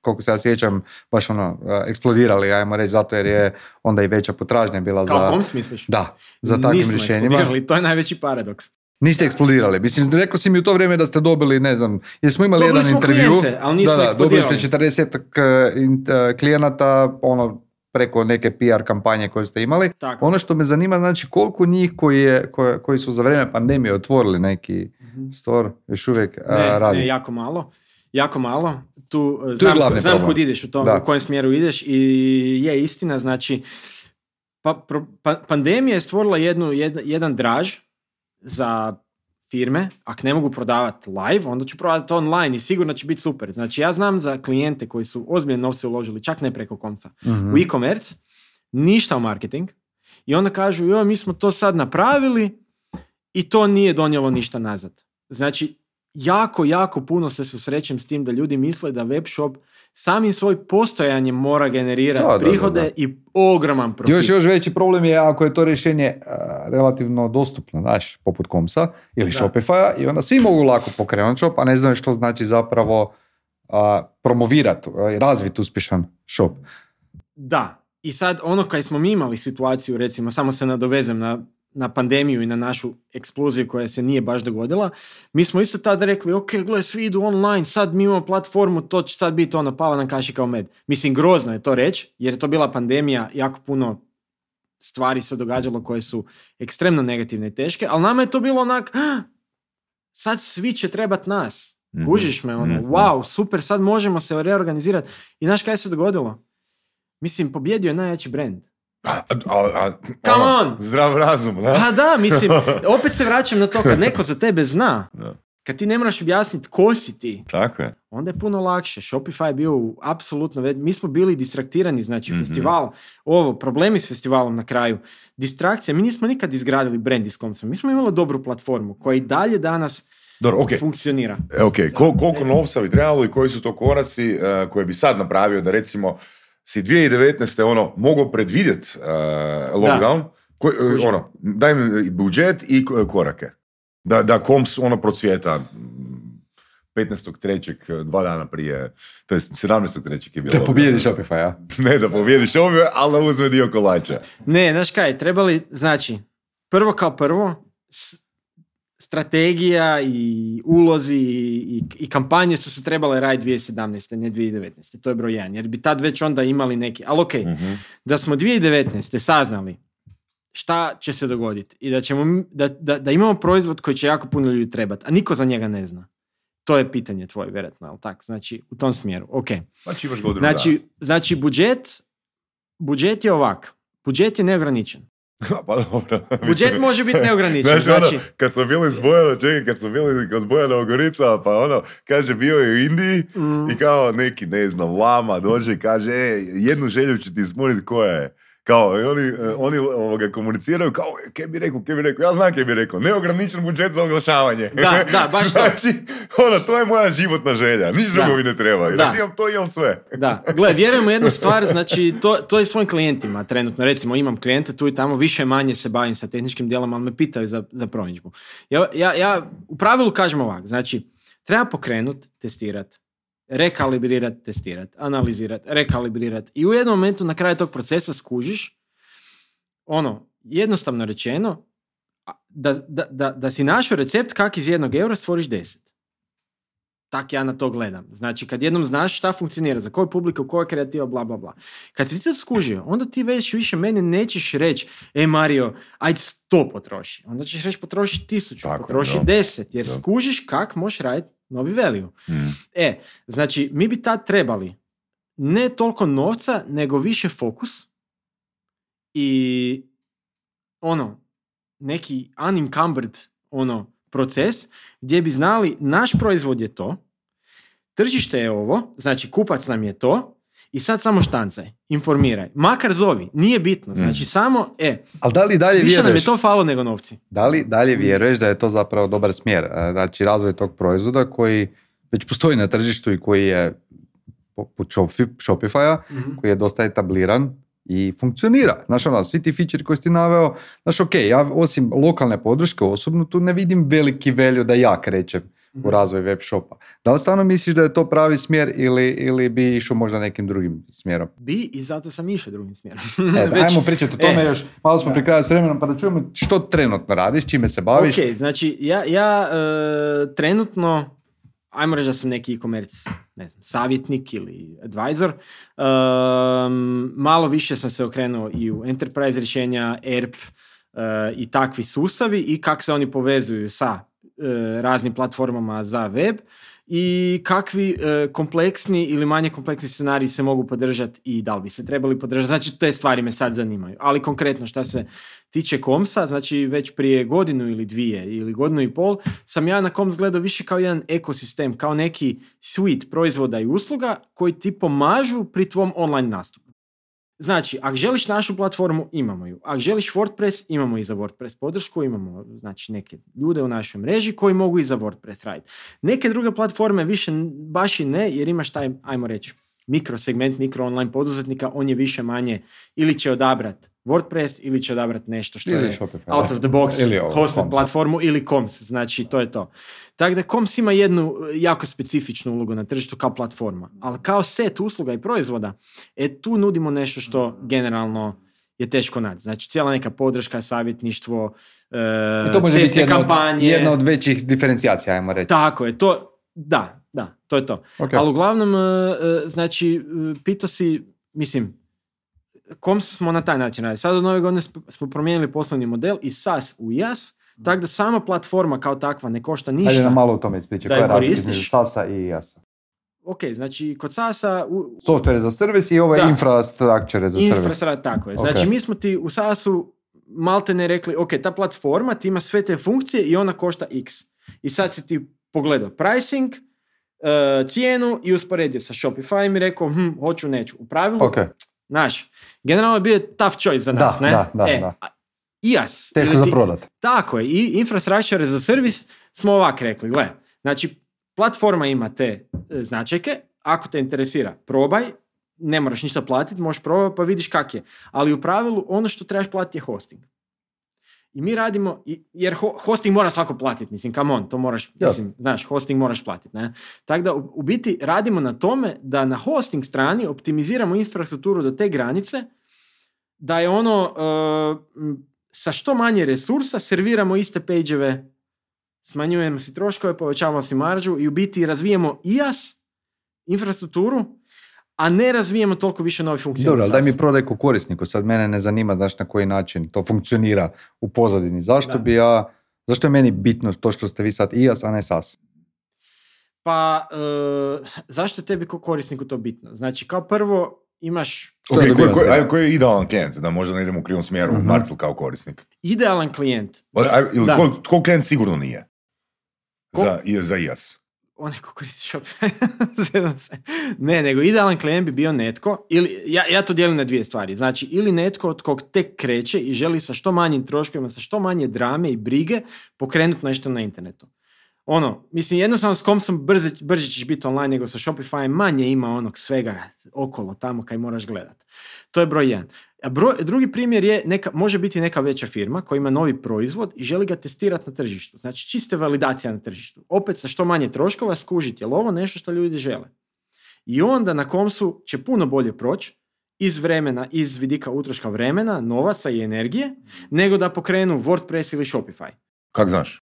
koliko se ja sjećam, baš ono, eksplodirali, ajmo reći, zato jer je onda i veća potražnja bila Kao za... koms misliš? Da, za takvim Nismo rješenjima. to je najveći paradoks. Niste eksplodirali. Mislim, rekao si mi u to vrijeme da ste dobili, ne znam, jer smo imali Dobili jedan smo intervju. klijente, ali nismo da, da, dobili ste eksplodirali. 40 klijenata, ono, preko neke PR kampanje koje ste imali. Tako. Ono što me zanima, znači koliko njih koji, je, koji su za vrijeme pandemije otvorili neki store, još uvijek a, Ne, radi. ne, jako malo. Jako malo. Tu, je znam, glavni znam kud ideš, u, tom, Da. u kojem smjeru ideš i je istina, znači pa, pro- pa- pandemija je stvorila jednu, jed- jedan draž za firme, ako ne mogu prodavati live, onda ću prodavati online i sigurno će biti super. Znači ja znam za klijente koji su ozbiljne novce uložili, čak ne preko konca, Mhm. u e-commerce, ništa u marketing i onda kažu, joj, mi smo to sad napravili i to nije donijelo ništa nazad. Znači, jako, jako puno se susrećem s tim da ljudi misle da web shop samim svoj postojanjem mora generirati Da, da, da, prihode da. i ogroman profit. Još, još veći problem je ako je to rješenje a, relativno dostupno, znaš, poput Komsa ili Da. Shopify i onda svi mogu lako pokrenuti shop, a ne znaju što znači zapravo a, promovirati i razviti uspješan shop. Da. I sad ono kad smo mi imali situaciju, recimo, samo se nadovezem na, na pandemiju i na našu eksploziju koja se nije baš dogodila, mi smo isto tad rekli, ok, gle, svi idu online, sad mi imamo platformu, to će sad biti ono, pala nam kaši kao med. Mislim, grozno je to reći, jer je to bila pandemija, jako puno stvari se događalo koje su ekstremno negativne i teške, ali nama je to bilo onak, "Ah, sad svi će trebat nas. Mhm. Kužiš me, ono, Mhm. wow, super, sad možemo se reorganizirati. I znaš kaj se dogodilo? Mislim, pobjedio je najjači brand. A, a, a, Come ono, on! Zdrav razum, da? Pa da, mislim, opet se vraćam na to, kad neko za tebe zna, Da. kad ti ne moraš objasniti ko si ti, Tako je. onda je puno lakše. Shopify je bio apsolutno, mi smo bili distraktirani, znači Mhm. festival, ovo, problemi s festivalom na kraju, distrakcija, mi nismo nikad izgradili brand iz Komsom, mi smo imali dobru platformu koja i dalje danas Dobro, ok. funkcionira. E, ok, Kol- koliko novca bi trebalo i koji su to koraci eh, koje bi sad napravio da recimo si 2019. ono mogao predvidjet eh, lockdown, koji, eh, Kužim. ono, daj mi budžet i ko- korake. Da, da koms ono procvjeta mm, 15.3. dva dana prije, to jest 17.3. je bilo. Da pobijedi Shopify, a? Ne da pobjediš ove, ali da uzme dio kolača. Ne, znaš kaj, trebali, znači, prvo kao prvo, s- strategija i ulozi i, i kampanje su se trebale raditi 2017. ne 2019. To je broj jedan, jer bi tad već onda imali neki, ali ok, Mhm. da smo 2019. saznali šta će se dogoditi i da, ćemo, da, da, da imamo proizvod koji će jako puno ljudi trebati, a niko za njega ne zna. To je pitanje tvoje, vjerojatno, ali tak? Znači, u tom smjeru, ok. Znači imaš godinu Znači, znači budžet, budžet je ovak. Budžet je neograničen. pa dobro. Budžet može biti neograničen. Znaš, Znači, ono, kad smo bili s Bojanom, čekaj, kad smo bili kod Bojana Ogorica, pa ono, kaže, bio je u Indiji mm, i kao neki, ne znam, lama dođe i kaže, e, jednu želju ću ti ispuniti koja je. Kao, i oni, e, oni ovoga, komuniciraju kao, "E, kaj bi rekao, kaj bi rekao, ja znam kaj bi rekao, neograničen budžet za oglašavanje. Da, da, baš to. znači, ono, to je moja životna želja, niš drugo mi ne treba, Da. da. imam to, imam sve. da. Gle, vjerujem u jednu stvar, znači, to, to je svojim klijentima trenutno. Recimo, imam klijente tu i tamo, više manje se bavim sa tehničkim dijelom, ali me pitaju za, za promidžbu. Ja, ja, ja u pravilu kažem ovak, znači, treba pokrenut, testirat, rekalibrirat, testirat, analizirat, rekalibrirat i u jednom momentu na kraju tog procesa skužiš ono, jednostavno rečeno, da, da, da, da si našao recept kak iz jednog eura stvoriš deset. Tak ja na to gledam. Znači, kad jednom znaš šta funkcionira, za koju publiku, koja kreativa, bla, bla, bla. Kad si ti to skužio, onda ti već više mene nećeš reći, e Mario, ajde sto potroši. Onda ćeš reći potroši tisuću, Tako, potroši da. deset, jer Da. skužiš kak možeš raditi novi value. Mm. E, znači, mi bi tad trebali ne toliko novca, nego više fokus i ono, neki unencumbered ono, proces gdje bi znali naš proizvod je to, tržište je ovo, znači kupac nam je to i sad samo štancaj, informiraj. Makar zovi, nije bitno, znači samo, e, Ali da li dalje više nam je vjeruješ, to falo nego novci. da li dalje vjeruješ da je to zapravo dobar smjer? E, Znači razvoj tog proizvoda koji već postoji na tržištu i koji je poput Shopi- Shopify-a, koji je dosta etabliran i funkcionira. Znaš, ono, svi ti feature koji si naveo, znaš, ok, ja osim lokalne podrške osobno tu ne vidim veliki velju da ja krećem u razvoj web shopa. Da li stvarno misliš da je to pravi smjer ili, ili bi išao možda nekim drugim smjerom? Bi i zato sam išao drugim smjerom. E, Već- ajmo pričati o tome e, još, malo smo pri kraju s vremenom pa da čujemo što trenutno radiš, čime se baviš. Ok, znači ja, ja e, trenutno, ajmo reći da sam neki e-commerce, ne znam, savjetnik ili advisor, Ehm, malo više sam se okrenuo i u enterprise rješenja, ERP e, i takvi sustavi i kako se oni povezuju sa e, raznim platformama za web i kakvi e, kompleksni ili manje kompleksni scenariji se mogu podržati i da li bi se trebali podržati. Znači, te stvari me sad zanimaju. Ali konkretno šta se tiče komsa, znači već prije godinu ili dvije ili godinu i pol, sam ja na koms gledao više kao jedan ekosistem, kao neki suite proizvoda i usluga koji ti pomažu pri tvom online nastupu. Znači, ako želiš našu platformu, imamo ju. Ako želiš WordPress, imamo i za WordPress podršku, imamo znači, neke ljude u našoj mreži koji mogu i za WordPress raditi. Neke druge platforme više baš i ne, jer imaš taj, ajmo reći, mikrosegment, mikro online poduzetnika, on je više manje ili će odabrat WordPress ili će odabrat nešto što Ili je Shopify, out of the box, Ili ovo, hosted Coms. platformu ili Coms, znači to je to. Tako da Coms ima jednu e, jako specifičnu ulogu na tržištu kao platforma, ali kao set usluga i proizvoda, e tu nudimo nešto što generalno je teško naći. Znači cijela neka podrška, savjetništvo, e, I to može biti jedna od, jedna od većih diferencijacija, ajmo reći. Tako je, to, da, da, to je to. Ok. Ali uglavnom, e, e, znači, e, pitao si, mislim, kom smo na taj način radili. Sad od nove godine smo promijenili poslovni model iz SaaS u IaaS, tako da sama platforma kao takva ne košta Ajde ništa. nam malo o tome ispričaj, koja je razlika između SaaS-a i IaaS-a? Ok, znači kod SaaS-a u, Software za servis i Da. infrastrukture za servis. infrastruktura, tako je. Znači mi smo ti u SaaS-u malte ne rekli, ok, ta platforma ti ima sve te funkcije i ona košta x. I sad si ti pogledao pricing, e, cijenu i usporedio sa Shopify i rekao, hm, hoću, neću. U pravilu, Ok, znaš, generalno je bio tough choice za Da, nas, ne? da, da, e, da. IaaS. teško za prodat. Tako je, i infrastructure za servis smo ovak rekli, gle, znači platforma ima te e, značajke, ako te interesira, probaj, ne moraš ništa platiti, možeš probati pa vidiš kak je. Ali u pravilu ono što trebaš platiti je hosting. I mi radimo, jer ho- hosting mora svako platiti, mislim, come on, to moraš, Jasno. mislim, znaš, hosting moraš platiti, ne? Tako da, u, biti, radimo na tome da na hosting strani optimiziramo infrastrukturu do te granice, da je ono, m, sa što manje resursa serviramo iste page smanjujemo si troškove, povećavamo si maržu i u biti razvijemo IaaS, infrastrukturu, a ne razvijemo toliko više novih funkcija. Dobro, ali daj mi SaaS-u. prodaj ko korisniku, sad mene ne zanima znaš na koji način to funkcionira u pozadini. Zašto Da. bi ja, zašto je meni bitno to što ste vi sad IaaS, a ne SaaS? Pa, e, zašto je tebi ko korisniku to bitno? Znači, kao prvo imaš Što Ok, koji, ajde, koji je idealan klijent? Da možda ne idemo u krivom smjeru, Mhm. Marcel kao korisnik. idealan klijent. Aj, ili ko, ko klijent sigurno nije? Ko- Za, i- za IAS. Onaj ko koristi se. ne, nego idealan klijent bi bio netko, ili, ja, ja to dijelim na dvije stvari. Znači, ili netko od kog tek kreće i želi sa što manjim troškovima, sa što manje drame i brige pokrenuti nešto na internetu. Ono, mislim, jednostavno s kom sam brže, brže ćeš biti online nego sa Shopify, manje ima onog svega okolo tamo kaj moraš gledat. To je broj jedan. A broj, drugi primjer je, neka, može biti neka veća firma koja ima novi proizvod i želi ga testirati na tržištu. Znači, čiste validacija na tržištu. Opet sa što manje troškova skužiti, je li ovo nešto što ljudi žele. I onda na komsu će puno bolje proći iz vremena, iz vidika utroška vremena, novaca i energije, nego da pokrenu WordPress ili Shopify. Kak znaš?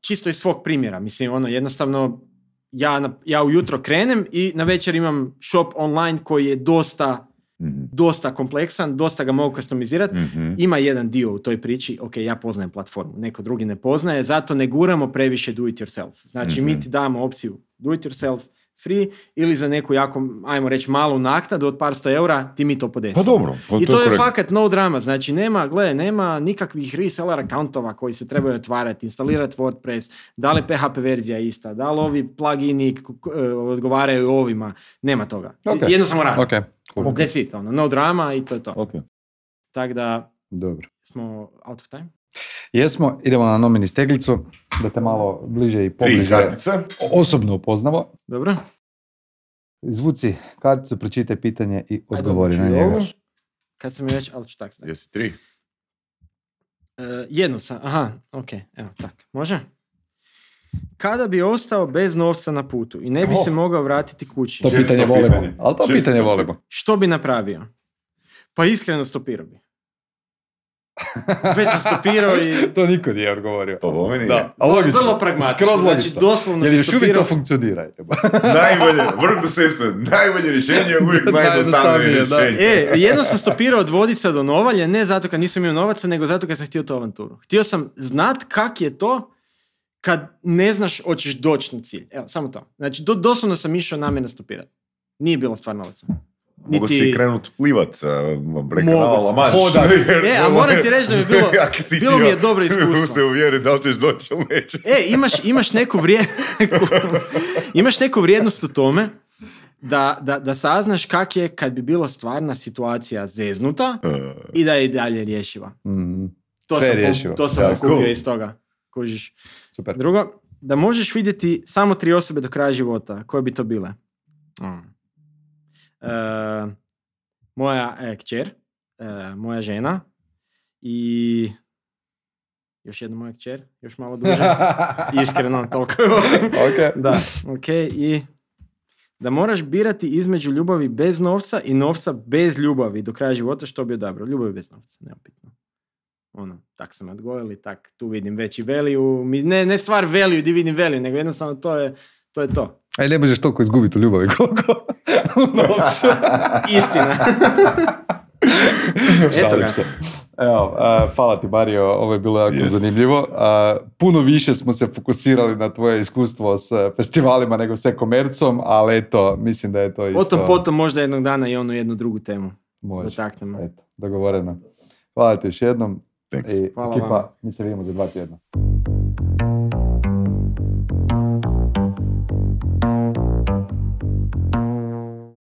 Čisto iz svog primjera. Mislim, ono, jednostavno, ja, na, ja ujutro krenem i na večer imam shop online koji je dosta, Mhm. dosta kompleksan, dosta ga mogu customizirati. Mhm. Ima jedan dio u toj priči, ok, ja poznajem platformu, neko drugi ne poznaje, zato ne guramo previše do it yourself. Znači, mi Mhm. ti damo opciju do it yourself free ili za neku jako, ajmo reći, malu naknadu od par sto eura, ti mi to podesimo. Pa dobro. pa I to je korektno. fakat no drama, znači nema, gle, nema nikakvih reseller accountova koji se trebaju otvarati, instalirati WordPress, da li PHP verzija ista, da li ovi plugini e, odgovaraju ovima, nema toga. Ok. Jednostavno radi. Ok, cool. That's it, ono, no drama i to je to. Ok. Tako da Dobro. smo out of time. Jesmo, idemo na nomini steglicu, da te malo bliže i Tri pobliže kartice. osobno upoznamo. Dobro? Izvuci karticu, pročitaj pitanje i Ajde, odgovori ću na njega. Kad sam mi već, ali ću tak staviti. Jesi tri? E, jednu sam, aha, ok, evo tak, može? Kada bi ostao bez novca na putu i ne bi Oh. se mogao vratiti kući, To pitanje volimo, ali to pitanje. volimo. što bi napravio? Pa iskreno stopirao bi. Već sam stopirao i... to niko nije odgovorio. Pa po meni. Da, a logično. Vrlo pragmatično, Skroz znači logično. doslovno Jer još uvijek to funkcionira. Najbolje, vrh do sestre, najbolje rješenje je uvijek da. rješenje. E, jedno sam stopirao od Vodica do Novalje, ne zato kad nisam imao novaca, nego zato kad sam htio tu avanturu. Htio sam znat kak je to kad ne znaš hoćeš doći na cilj. Evo, samo to. Znači, do, doslovno sam išao namjerno stopirati. Nije bilo stvar novaca. Mogu si krenut plivat Mogu kanala E, a ovo moram je- ti reći da mi je bilo- bilo mi je dobro iskustvo. se uvjeri da li ćeš doći ili nećeš. E, imaš, imaš, neku vrije... imaš neku vrijednost u tome da, da, da saznaš kak je kad bi bila stvarna situacija zeznuta Uh, i da je i dalje rješiva. Mhm, To Sve sam, rješivo. to sam Jasno. pokupio iz toga. Kužiš. Super. Drugo, da možeš vidjeti samo tri osobe do kraja života. Koje bi to bile? E, moja e, kćer, e, moja žena i još jedna moja kćer, još malo duže. Iskreno, toliko je volim. ok. Da, ok. I da moraš birati između ljubavi bez novca i novca bez ljubavi do kraja života, što bi odabrao? Ljubav bez novca, neupitno. Ono, tak sam odgojili, tak tu vidim veći value. Ne, ne stvar value, di vidim value, nego jednostavno to je to. Je to. Aj, ne možeš toliko izgubiti u ljubavi koliko u novcu. Istina. Eto ga. se. Evo, a, hvala ti Mario, ovo je bilo jako Yes. zanimljivo. A, puno više smo se fokusirali na tvoje iskustvo s festivalima nego s e-komercom, ali eto, mislim da je to isto... Potom potom možda jednog dana i onu jednu drugu temu Može. dotaknemo. Eto, dogovoreno. Hvala ti još jednom. thanks. I Hvala ekipa, vama. mi se vidimo za dva tjedna.